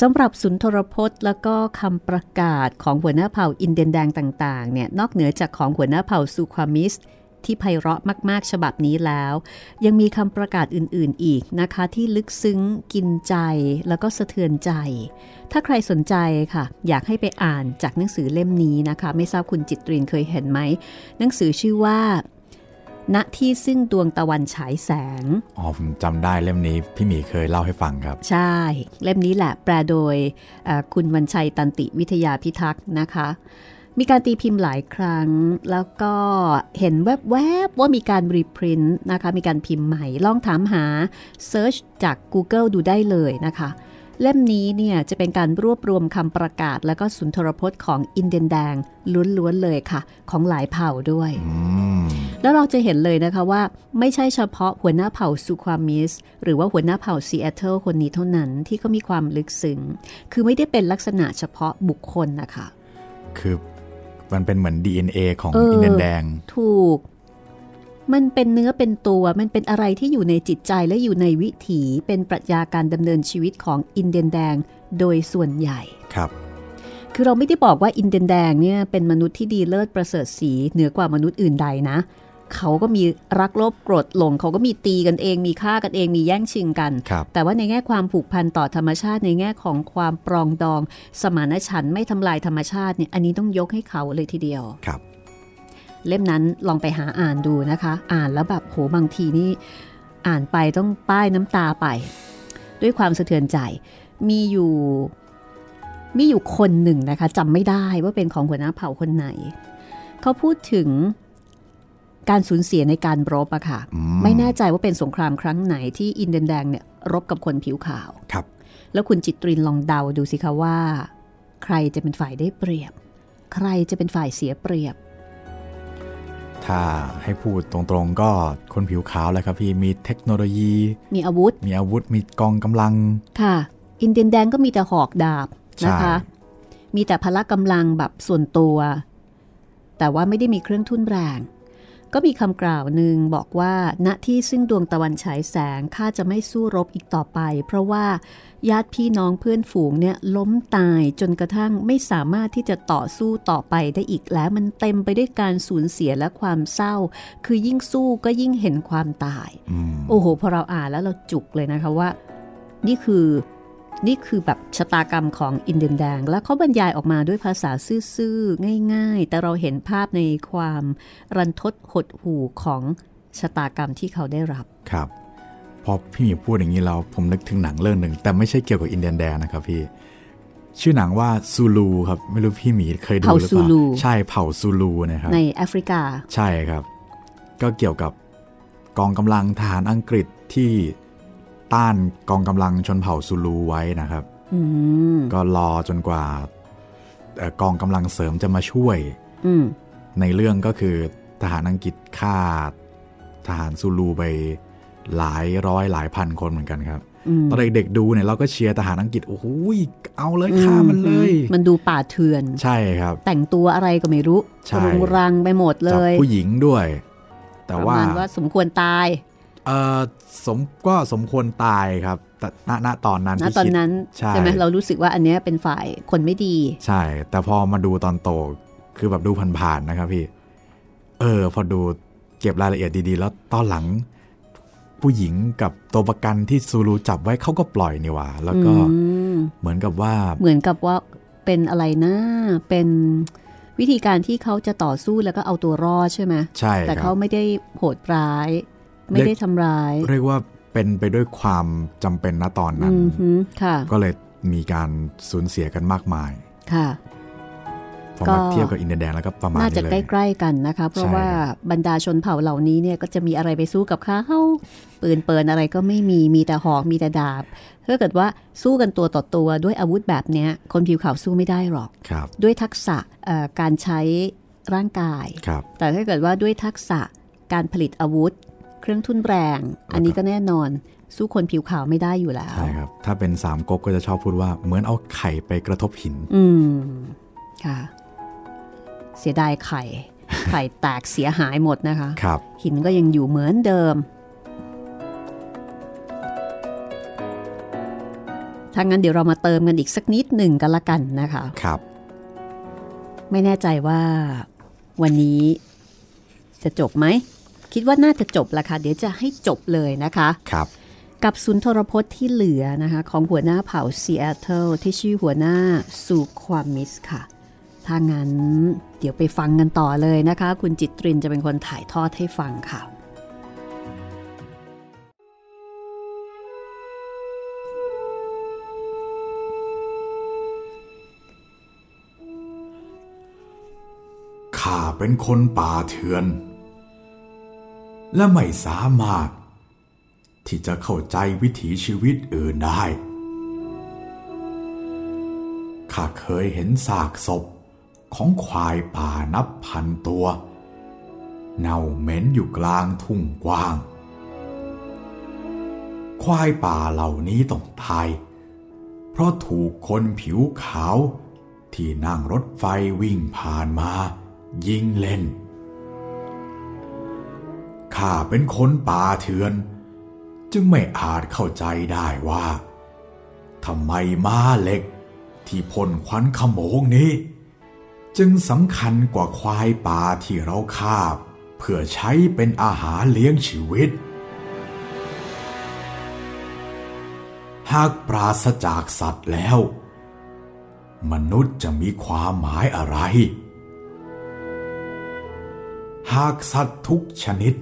Speaker 2: สำหรับสุนทรพจน์ แล้วก็คำประกาศของหัวหน้าเผ่าอินเดียนแดงต่าง ๆ เนี่ย นอกเหนือจากของหัวหน้าเผ่าซูความิส ที่ไพเราะมากๆฉบับนี้แล้ว ยังมีคำประกาศอื่นๆอีกนะคะ ที่ลึกซึ้งกินใจแล้วก็สะเทือนใจ ถ้าใครสนใจค่ะ อยากให้ไปอ่านจากหนังสือเล่มนี้นะคะ ไม่ทราบคุณจิตรินเคยเห็นไหม หนังสือชื่อว่าณที่ซึ่งดวงตะวันฉายแสง
Speaker 1: อ๋อผมจำได้เล่มนี้พี่หมีเคยเล่าให้ฟังครับ
Speaker 2: ใช่ เล่มนี้แหละแปลโดยคุณวันชัยตันติวิทยาพิทักษ์นะคะ มีการตีพิมพ์หลายครั้ง แล้วก็เห็นแวบๆว่ามีการ reprint นะคะ มีการพิมพ์ใหม่ ลองถามหา search จาก Google ดูได้เลยนะคะ เล่มนี้เนี่ยจะเป็นการรวบรวมคำประกาศ และก็สุนทรพจน์ของอินเดียนแดงล้วนๆเลยค่ะ ของหลายเผ่าด้วย แล้วเราจะเห็นเลยนะคะว่าไม่ใช่เฉพาะหัวหน้าเผ่าสุความมิส หรือว่าหัวหน้าเผ่าซีแอตเทิลคนนี้เท่านั้นที่เขามีความลึกซึ้งคือไม่ได้เป็นลักษณะเฉพาะบุคคลนะคะ
Speaker 1: คือ มันเป็นเหมือน DNA ของอินเดียนแดง
Speaker 2: ถูก มันเป็นเนื้อเป็นตัวมันเป็นอะไรที่อยู่ในจิตใจและอยู่ในวิถีเป็นปรัชญาการดำเนินชีวิตของอินเดียนแดงโดยส่วนใหญ่
Speaker 1: ครับ
Speaker 2: คือเราไม่ได้บอกว่าอินเดียนแดงเนี่ยเป็นมนุษย์ที่ดีเลิศประเสริฐสีเหนือกว่ามนุษย์อื่นใดนะ เขาก็มีรักโลภโกรธหลง เขาก็มีตีกันเอง มีฆ่ากันเองมีแย่งชิงกัน แต่ว่าในแง่ความผูกพันต่อธรรมชาติในแง่ของความปรองดอง สมานฉันท์ไม่ทำลายธรรมชาติเนี่ยอันนี้ต้องยกให้เขาเลยทีเดียว
Speaker 1: ครับ
Speaker 2: เล่มนั้นลองไปหาอ่านดูนะคะ อ่านแล้วแบบโหบางทีนี่อ่านไปต้องป้ายน้ำตาไป ด้วยความสะเทือนใจมีอยู่มีอยู่คนหนึ่งนะคะจำไม่ได้ว่าเป็นของหัวหน้าเผ่าคนไหน เขาพูดถึง การสูญเสียในการรบอะค่ะมไม่แน่ใจว่าเป็นสงครามครั้งไหนที่อินเดียนแดงเนี่ยรบกับคนผิวขาว
Speaker 1: ครับ
Speaker 2: แล้วคุณจิตรินลองเดาดูสิคะว่า ใครจะเป็นฝ่ายได้เปรียบ ใครจะเป็นฝ่ายเสียเปรียบ
Speaker 1: ถ้าให้พูดตรงๆก็คนผิวขาวแหละครับพี่มีเทคโนโลยี
Speaker 2: มีอาวุธ
Speaker 1: มีอาวุธมีกองกำลัง
Speaker 2: ค่ะ อินเดียนแดงก็มีแต่หอกดาบนะคะ มีแต่พละกำลังแบบส่วนตัว แต่ว่าไม่ได้มีเครื่องทุ่นแรง ก็มีคำกล่าวหนึ่งบอกว่าณที่ซึ่งดวงตะวันฉายแสงข้าจะไม่สู้รบอีกต่อไป เพราะว่าญาติพี่น้องเพื่อนฝูงเนี่ยล้มตายจนกระทั่งไม่สามารถที่จะต่อสู้ต่อไปได้อีกแล้วมันเต็มไปด้วยการสูญเสียและความเศร้า คือยิ่งสู้ก็ยิ่งเห็นความตาย โอ้โหพอเราอ่านแล้วเราจุกเลยนะคะว่า นี่คือ นี่คือแบบชะตากรรมของอินเดียนแดง และเขาบรรยายออกมาด้วยภาษาซื่อๆ ง่ายๆ แต่เราเห็นภาพในความรันทดหดหู่ของชะตากรรมที่เขาได้รับ
Speaker 1: ครับ พอพี่มีพูดอย่างนี้เราผมนึกถึงหนังเรื่องหนึ่ง แต่ไม่ใช่เกี่ยวกับอินเดียนแดงนะครับพี่ ชื่อหนังว่าซูลูครับ ไม่รู้พี่มีเคยดูหรือเปล่าใช่เผ่าซูลูนะครับ
Speaker 2: ในแอฟริกา
Speaker 1: ใช่ครับ ก็เกี่ยวกับกองกำลังทหารอังกฤษที่ ต้านกองกำลังชนเผ่าซูลูไว้นะครับก็รอจนกว่ากองกำลังเสริมจะมาช่วยในเรื่องก็คือทหารอังกฤษฆ่าทหารซูลูไปหลายร้อยหลายพันคนเหมือนกันครับตอนเด็กๆดูเนี่ยเราก็เชียร์ทหารอังกฤษโอ้โหเอาเลยฆ่ามันเลย
Speaker 2: มันดูป่าเถื่อน
Speaker 1: ใช่ครับ
Speaker 2: แต่งตัวอะไรก็ไม่รู้รุงรังไปหมดเลย
Speaker 1: ผู้หญิงด้วย แต่ว่า
Speaker 2: ว่าสมควรตาย
Speaker 1: เออสมก็สมควรตายครับแต่ณณตอนนั้น
Speaker 2: ณตอนนั้นใช่ไหมเรารู้สึกว่าอันนี้เป็นฝ่ายคนไม่ดี
Speaker 1: ใช่ แต่พอมาดูตอนโตคือแบบดูผ่านๆนะครับพี่ เออ พอดูเก็บรายละเอียดดีๆ แล้วตอนหลัง ผู้หญิงกับตัวประกันที่ซูรูจับไว้เขาก็ปล่อยนี่ว่า แล้วก็เหมือนกับว่า
Speaker 2: เหมือนกับว่าเป็นอะไรนะเป็นวิธีการที่เขาจะต่อสู้แล้วก็เอาตัวรอดใช่ไหม
Speaker 1: ใช่
Speaker 2: แต่เขาไม่ได้โหดร้าย ไม่ได้ทำร้าย
Speaker 1: เรียกว่าเป็นไปด้วยความจำเป็นณตอนนั้นก็เลยมีการสูญเสียกันมากมาย
Speaker 2: ค่ะ
Speaker 1: พอมาเทียบกับอินเดียแดงแล้วก็ประมาณนี้เลย น่า
Speaker 2: จะใกล้ๆกันนะคะ เพราะว่าบรรดาชนเผ่าเหล่านี้เนี่ยก็จะมีอะไรไปสู้กับเขาปืนเปินอะไรก็ไม่มี มีแต่หอก มีแต่ดาบ ถ้าเกิดว่าสู้กันตัวต่อตัวด้วยอาวุธแบบนี้คนผิวขาวสู้ไม่ได้หรอกด้วยทักษะการใช้ร่างกาย แต่ถ้าเกิดว่าด้วยทักษะการผลิตอาวุธ เครื่องทุนแรง อันนี้ก็แน่นอน สู้คนผิวขาวไม่ได้อยู่แล้ว
Speaker 1: ใช่ครับ ถ้าเป็นสามก๊กก็จะชอบพูดว่า เหมือนเอาไข่ไปกระทบหิน
Speaker 2: อืม ค่ะ เสียดายไข่ ไข่แตกเสียหายหมดนะคะ
Speaker 1: ครับ
Speaker 2: หินก็ยังอยู่เหมือนเดิมถ้างั้นเดี๋ยวเรามาเติมกันอีกสักนิดหนึ่งกันละกันนะคะ
Speaker 1: ครับ
Speaker 2: ไม่แน่ใจว่าวันนี้จะจบไหม คิดว่าน่าจะจบละค่ะ เดี๋ยวจะให้จบเลยนะคะ
Speaker 1: ครับ
Speaker 2: กับศูนย์ทรพจน์ที่เหลือนะคะ ของหัวหน้าเผ่าซีแอตเทิลที่ชื่อหัวหน้าสุความมิสค่ะ ถ้างั้นเดี๋ยวไปฟังกันต่อเลยนะคะ คุณจิตรินจะเป็นคนถ่ายทอดให้ฟังค่ะ
Speaker 1: ข้าเป็นคนป่าเถื่อน และไม่สามารถ ที่จะเข้าใจวิถีชีวิตอื่นได้ ข้าเคยเห็นซากศพของควายป่านับพันตัว เน่าเหม็นอยู่กลางทุ่งกว้าง ควายป่าเหล่านี้ต้องตาย เพราะถูกคนผิวขาวที่นั่งรถไฟวิ่งผ่านมา ยิงเล่น ข้าเป็นคนป่าเถื่อน จึงไม่อาจเข้าใจได้ว่าทำไมม้าเหล็กที่พ่นควันขโมงนี้ จึงสำคัญกว่าควายป่าที่เราฆ่าเพื่อใช้เป็นอาหารเลี้ยงชีวิต หากปราศจากสัตว์แล้ว มนุษย์จะมีความหมายอะไร หากสัตว์ทุกชนิด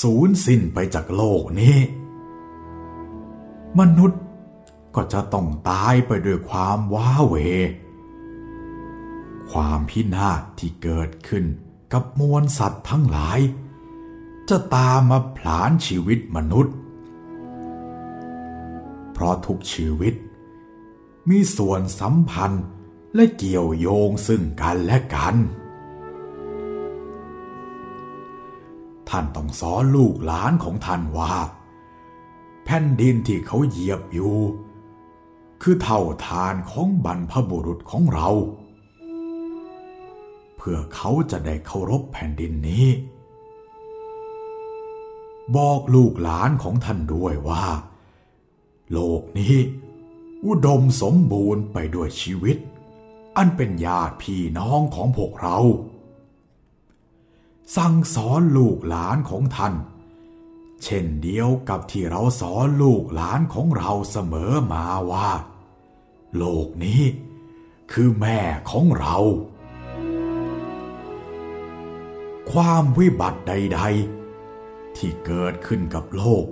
Speaker 1: สูญสิ้นไปจากโลกนี้ มนุษย์ก็จะต้องตายไปด้วยความว้าเหวความพินาศที่เกิดขึ้นกับมวลสัตว์ทั้งหลาย จะตามมาผลาญชีวิตมนุษย์ เพราะทุกชีวิต มีส่วนสัมพันธ์และเกี่ยวโยงซึ่งกันและกัน ท่านต้องสอนลูกหลานของท่านว่า แผ่นดินที่เขาเหยียบอยู่ คือเท่าทานของบรรพบุรุษของเรา เพื่อเขาจะได้เคารพแผ่นดินนี้ บอกลูกหลานของท่านด้วยว่า โลกนี้ อุดมสมบูรณ์ไปด้วยชีวิต อันเป็นญาติพี่น้องของพวกเรา สั่งสอนลูกหลานของท่าน เช่นเดียวกับที่เราสอนลูกหลานของเราเสมอมาว่า โลกนี้คือแม่ของเรา ความวิบัติใด ๆ ที่เกิดขึ้นกับโลก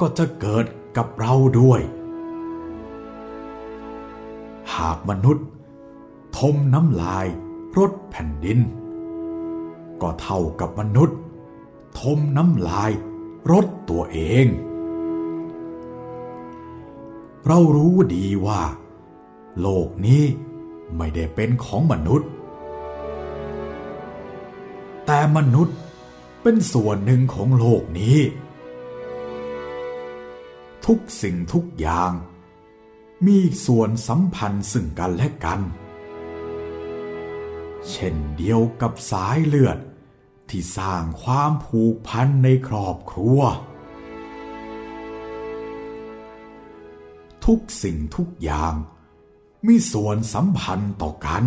Speaker 1: ก็จะเกิดกับเราด้วย หากมนุษย์ ทมน้ำลายรดแผ่นดิน ก็เท่ากับมนุษย์ ทมน้ำลายรดตัวเอง เรารู้ดีว่า โลกนี้ไม่ได้เป็นของมนุษย์ แต่มนุษย์เป็นส่วนหนึ่งของโลกนี้ ทุกสิ่งทุกอย่าง มีส่วนสัมพันธ์ซึ่งกันและกัน เช่นเดียวกับสายเลือด ที่สร้างความผูกพันในครอบครัว ทุกสิ่งทุกอย่างมีส่วนสัมพันธ์ต่อกัน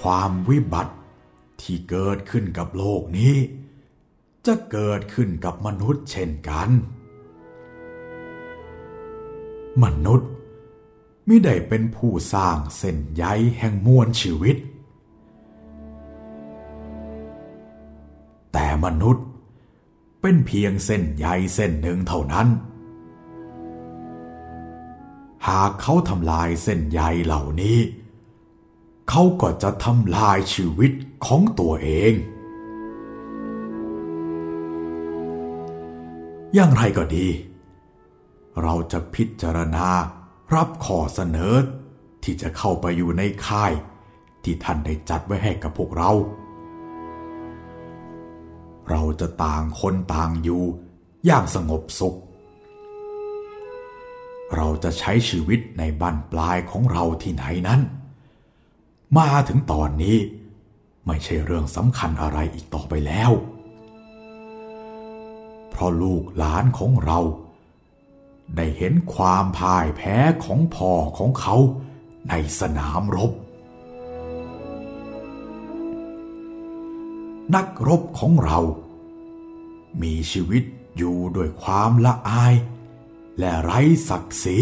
Speaker 1: ความวิบัติที่เกิดขึ้นกับโลกนี้ จะเกิดขึ้นกับมนุษย์เช่นกัน มนุษย์ไม่ได้เป็นผู้สร้างเส้นใยแห่งมวลชีวิต แต่มนุษย์เป็นเพียงเส้นใยเส้นหนึ่งเท่านั้น หากเขาทำลายเส้นใยเหล่านี้ เขาก็จะทำลายชีวิตของตัวเอง อย่างไรก็ดี เราจะพิจารณารับข้อเสนอที่จะเข้าไปอยู่ในค่ายที่ท่านได้จัดไว้ให้กับพวกเรา เราจะต่างคนต่างอยู่ อย่างสงบสุข เราจะใช้ชีวิตในบ้านปลายของเราที่ไหนนั้น มาถึงตอนนี้ ไม่ใช่เรื่องสำคัญอะไรอีกต่อไปแล้ว เพราะลูกหลานของเรา ได้เห็นความพ่ายแพ้ของพ่อของเขาในสนามรบ นักรบของเรา มีชีวิตอยู่ด้วยความละอาย และไร้ศักดิ์ศรี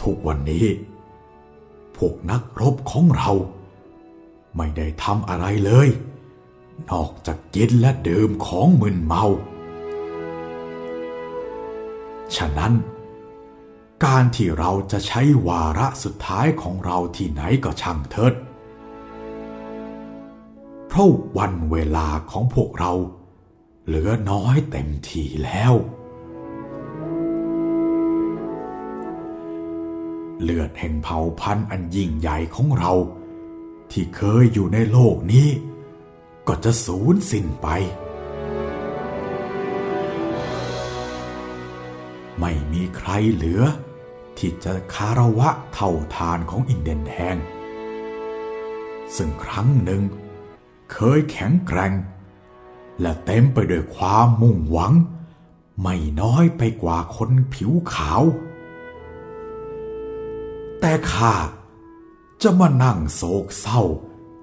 Speaker 1: ทุกวันนี้ พวกนักรบของเรา ไม่ได้ทำอะไรเลย นอกจากกินและดื่มของมึนเมา ฉะนั้น การที่เราจะใช้วาระสุดท้ายของเราที่ไหนก็ช่างเถิด ราะวันเวลาของพวกเรา เหลือน้อยเต็มทีแล้ว เลือดแห่งเผ่าพันธุ์อันยิ่งใหญ่ของเรา ที่เคยอยู่ในโลกนี้ ก็จะสูญสิ้นไป ไม่มีใครเหลือ ที่จะคารวะเท่าทานของอินเดนแดงซึ่งครั้งหนึ่งเเคยแข็งแกร่ง และเต็มไปด้วยความมุ่งหวัง ไม่น้อยไปกว่าคนผิวขาว แต่ข้าจะมานั่งโศกเศร้า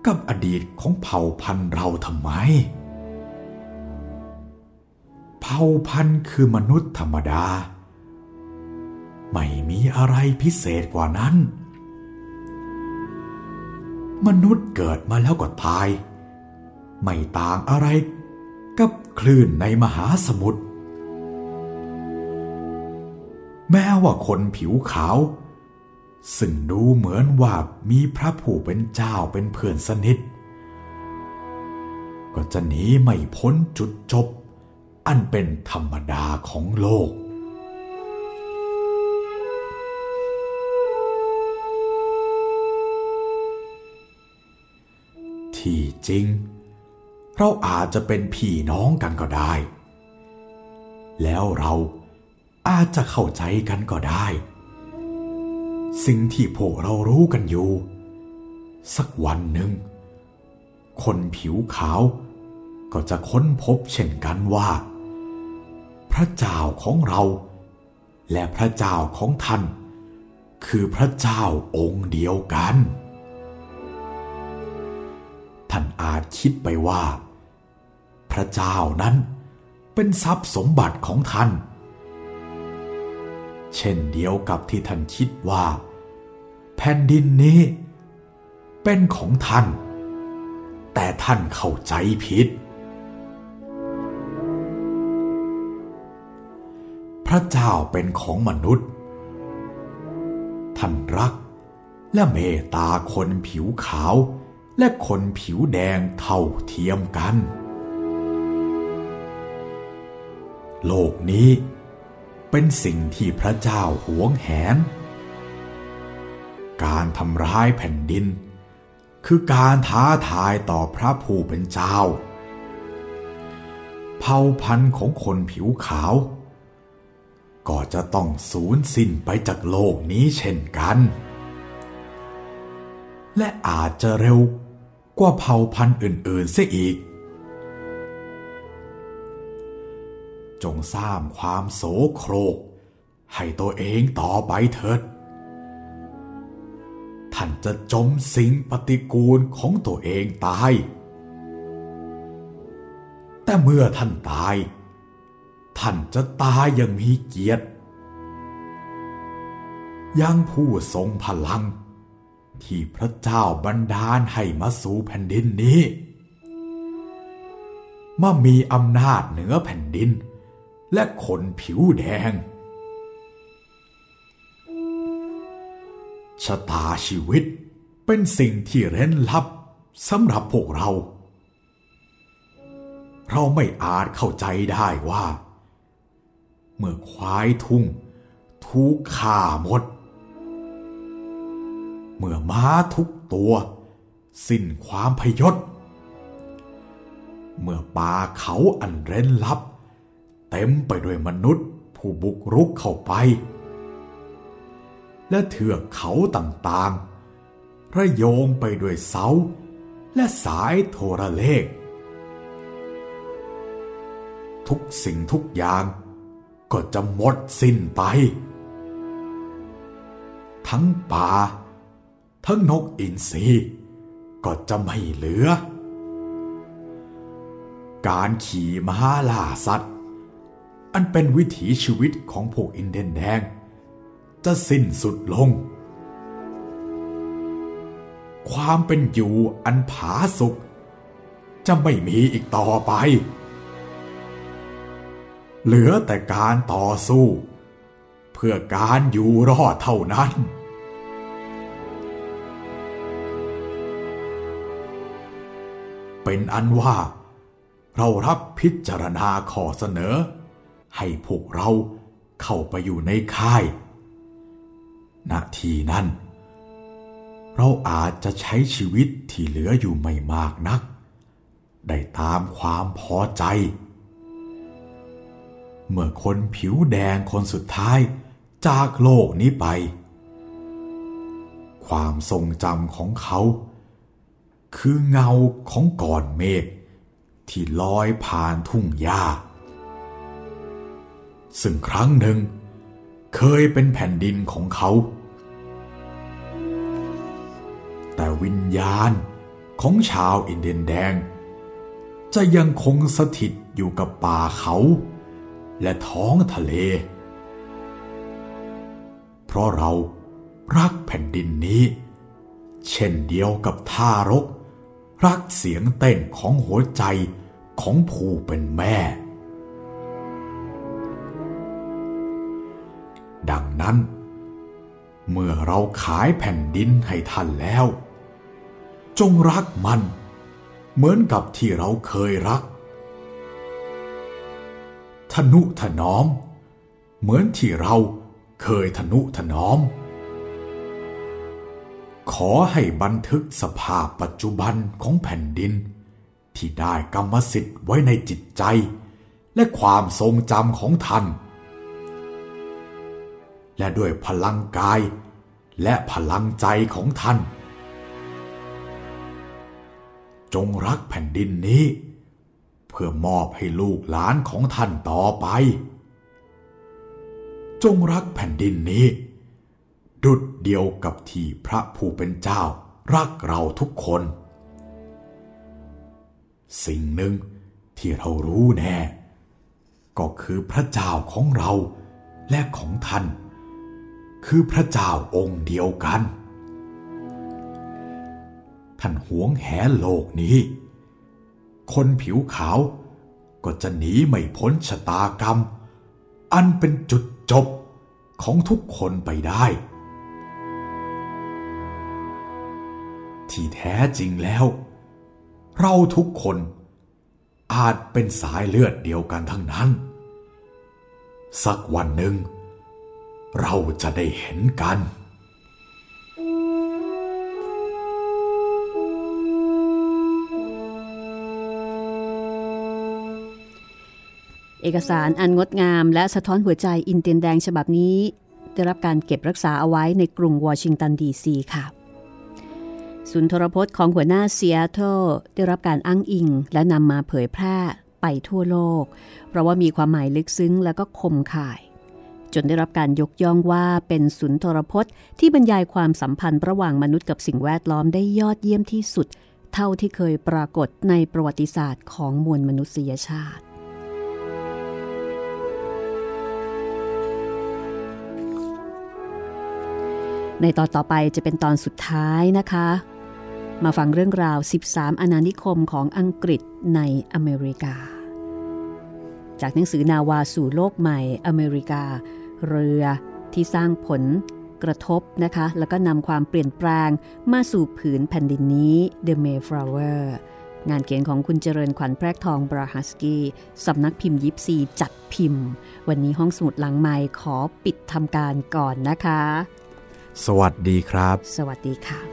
Speaker 1: กับอดีตของเผ่าพันธุ์เราทำไม เผ่าพันธุ์คือมนุษย์ธรรมดา ไม่มีอะไรพิเศษกว่านั้น มนุษย์เกิดมาแล้วก็ตาย ไม่ต่างอะไรกับคลื่นในมหาสมุทร แม้ว่าคนผิวขาว ซึ่งดูเหมือนว่ามีพระผู้เป็นเจ้าเป็นเพื่อนสนิท ก็จะหนีไม่พ้นจุดจบ อันเป็นธรรมดาของโลกที่จริง เราอาจจะเป็นพี่น้องกันก็ได้ แล้วเราอาจจะเข้าใจกันก็ได้ สิ่งที่พวกเรารู้กันอยู่ สักวันหนึ่ง คนผิวขาวก็จะค้นพบเช่นกันว่า พระเจ้าของเรา และพระเจ้าของท่าน คือพระเจ้าองค์เดียวกัน ท่านอาจคิดไปว่า พระเจ้านั้นเป็นทรัพย์สมบัติของท่าน เช่นเดียวกับที่ท่านคิดว่า แผ่นดินนี้ เป็นของท่าน แต่ท่านเข้าใจผิด พระเจ้าเป็นของมนุษย์ ท่านรักและเมตตาคนผิวขาว และคนผิวแดงเท่าเทียมกัน โลกนี้เป็นสิ่งที่พระเจ้าหวงแหน การทำร้ายแผ่นดิน คือการท้าทายต่อพระผู้เป็นเจ้า เผ่าพันธุ์ของคนผิวขาว ก็จะต้องสูญสิ้นไปจากโลกนี้เช่นกันและอาจจะเร็ว กว่าเผ่าพันธุ์อื่นๆเสียอีก จงสร้างความโสโครก ให้ตัวเองต่อไปเถิด ท่านจะจมสิ่งปฏิกูลของตัวเองตาย แต่เมื่อท่านตาย ท่านจะตายอย่างมีเกียรติยังผู้ทรงพลัง ที่พระเจ้าบันดาลให้มาสู่แผ่นดินนี้มามีอำนาจเหนือแผ่นดิน และคนผิวแดง ชะตาชีวิตเป็นสิ่งที่เร้นลับสำหรับพวกเรา เราไม่อาจเข้าใจได้ว่า เมื่อควายทุ่งทุกข่าหมด เมื่อม้าทุกตัว สิ้นความพยศ เมื่อป่าเขาอันเร้นลับ เต็มไปด้วยมนุษย์ผู้บุกรุกเข้าไป และเถือกเขาต่างๆ ระโยงไปด้วยเสา และสายโทรเลข ทุกสิ่งทุกอย่างก็จะหมดสิ้นไป ทั้งป่า ทั้งนกอินทรีก็จะไม่เหลือ การขี่ม้าล่าสัตว์ อันเป็นวิถีชีวิตของพวกอินเดียนแดง จะสิ้นสุดลง ความเป็นอยู่อันผาสุกจะไม่มีอีกต่อไป เหลือแต่การต่อสู้ เพื่อการอยู่รอดเท่านั้น เป็นอันว่า เรารับพิจารณาขอเสนอ ให้พวกเราเข้าไปอยู่ในค่าย ณ ที่นั้น เราอาจจะใช้ชีวิตที่เหลืออยู่ไม่มากนัก ได้ตามความพอใจ เมื่อคนผิวแดงคนสุดท้ายจากโลกนี้ไป ความทรงจำของเขา คือเงาของก่อนเมฆที่ลอยผ่านทุ่งหญ้า ซึ่งครั้งหนึ่งเคยเป็นแผ่นดินของเขา แต่วิญญาณของชาวอินเดียนแดง จะยังคงสถิตอยู่กับป่าเขา และท้องทะเล เพราะเรารักแผ่นดินนี้ เช่นเดียวกับท่ารก รักเสียงเต้นของหัวใจของผู้เป็นแม่ ดังนั้น เมื่อเราขายแผ่นดินให้ท่านแล้ว จงรักมัน เหมือนกับที่เราเคยรัก ทนุถนอม เหมือนที่เราเคยทนุถนอม ขอให้บันทึกสภาพปัจจุบันของแผ่นดิน ที่ได้กรรมสิทธิ์ไว้ในจิตใจ และความทรงจำของท่าน และด้วยพลังกายและพลังใจของท่าน จงรักแผ่นดินนี้ เพื่อมอบให้ลูกหลานของท่านต่อไป จงรักแผ่นดินนี้ ดุดเดียวกับที่พระผู้เป็นเจ้ารักเราทุกคน สิ่งหนึ่งที่เรารู้แน่ ก็คือพระเจ้าของเราและของท่าน คือพระเจ้าองค์เดียวกัน ท่านหวงแหนโลกนี้ คนผิวขาวก็จะหนีไม่พ้นชะตากรรม อันเป็นจุดจบของทุกคนไปได้ ที่แท้จริงแล้ว เราทุกคนอาจเป็นสายเลือดเดียวกันทั้งนั้น สักวันหนึ่ง เราจะได้เห็นกัน
Speaker 2: เอกสารอันงดงามและสะท้อนหัวใจอินเดียนแดงฉบับนี้ ได้รับการเก็บรักษาเอาไว้ในกรุงวอชิงตันดีซีค่ะ สุนทรพจน์ของหัวหน้าเซียโตได้รับการอ้างอิงและนำมาเผยแพร่ไปทั่วโลก เพราะว่ามีความหมายลึกซึ้งและก็คมข่าย จนได้รับการยกย่องว่าเป็นสุนทรพจน์ที่บรรยายความสัมพันธ์ระหว่างมนุษย์กับสิ่งแวดล้อมได้ยอดเยี่ยมที่สุด เท่าที่เคยปรากฏในประวัติศาสตร์ของมวลมนุษยชาติในตอนต่อไปจะเป็นตอนสุดท้ายนะคะ มาฟังเรื่องราว 13 อาณานิคมของอังกฤษในอเมริกา จากหนังสือนาวาสู่โลกใหม่อเมริกา เรือที่สร้างผลกระทบนะคะ แล้วก็นำความเปลี่ยนแปลงมาสู่ผืนแผ่นดินนี้ The Mayflower งานเขียนของคุณเจริญขวัญแพรกทองบราฮัสกี้สำนักพิมพ์ยิปซีจัดพิมพ์ วันนี้ห้องสมุดหลังไม้ขอปิดทำการก่อนนะคะ
Speaker 1: สวัสดีครับ
Speaker 2: สวัสดีค่ะ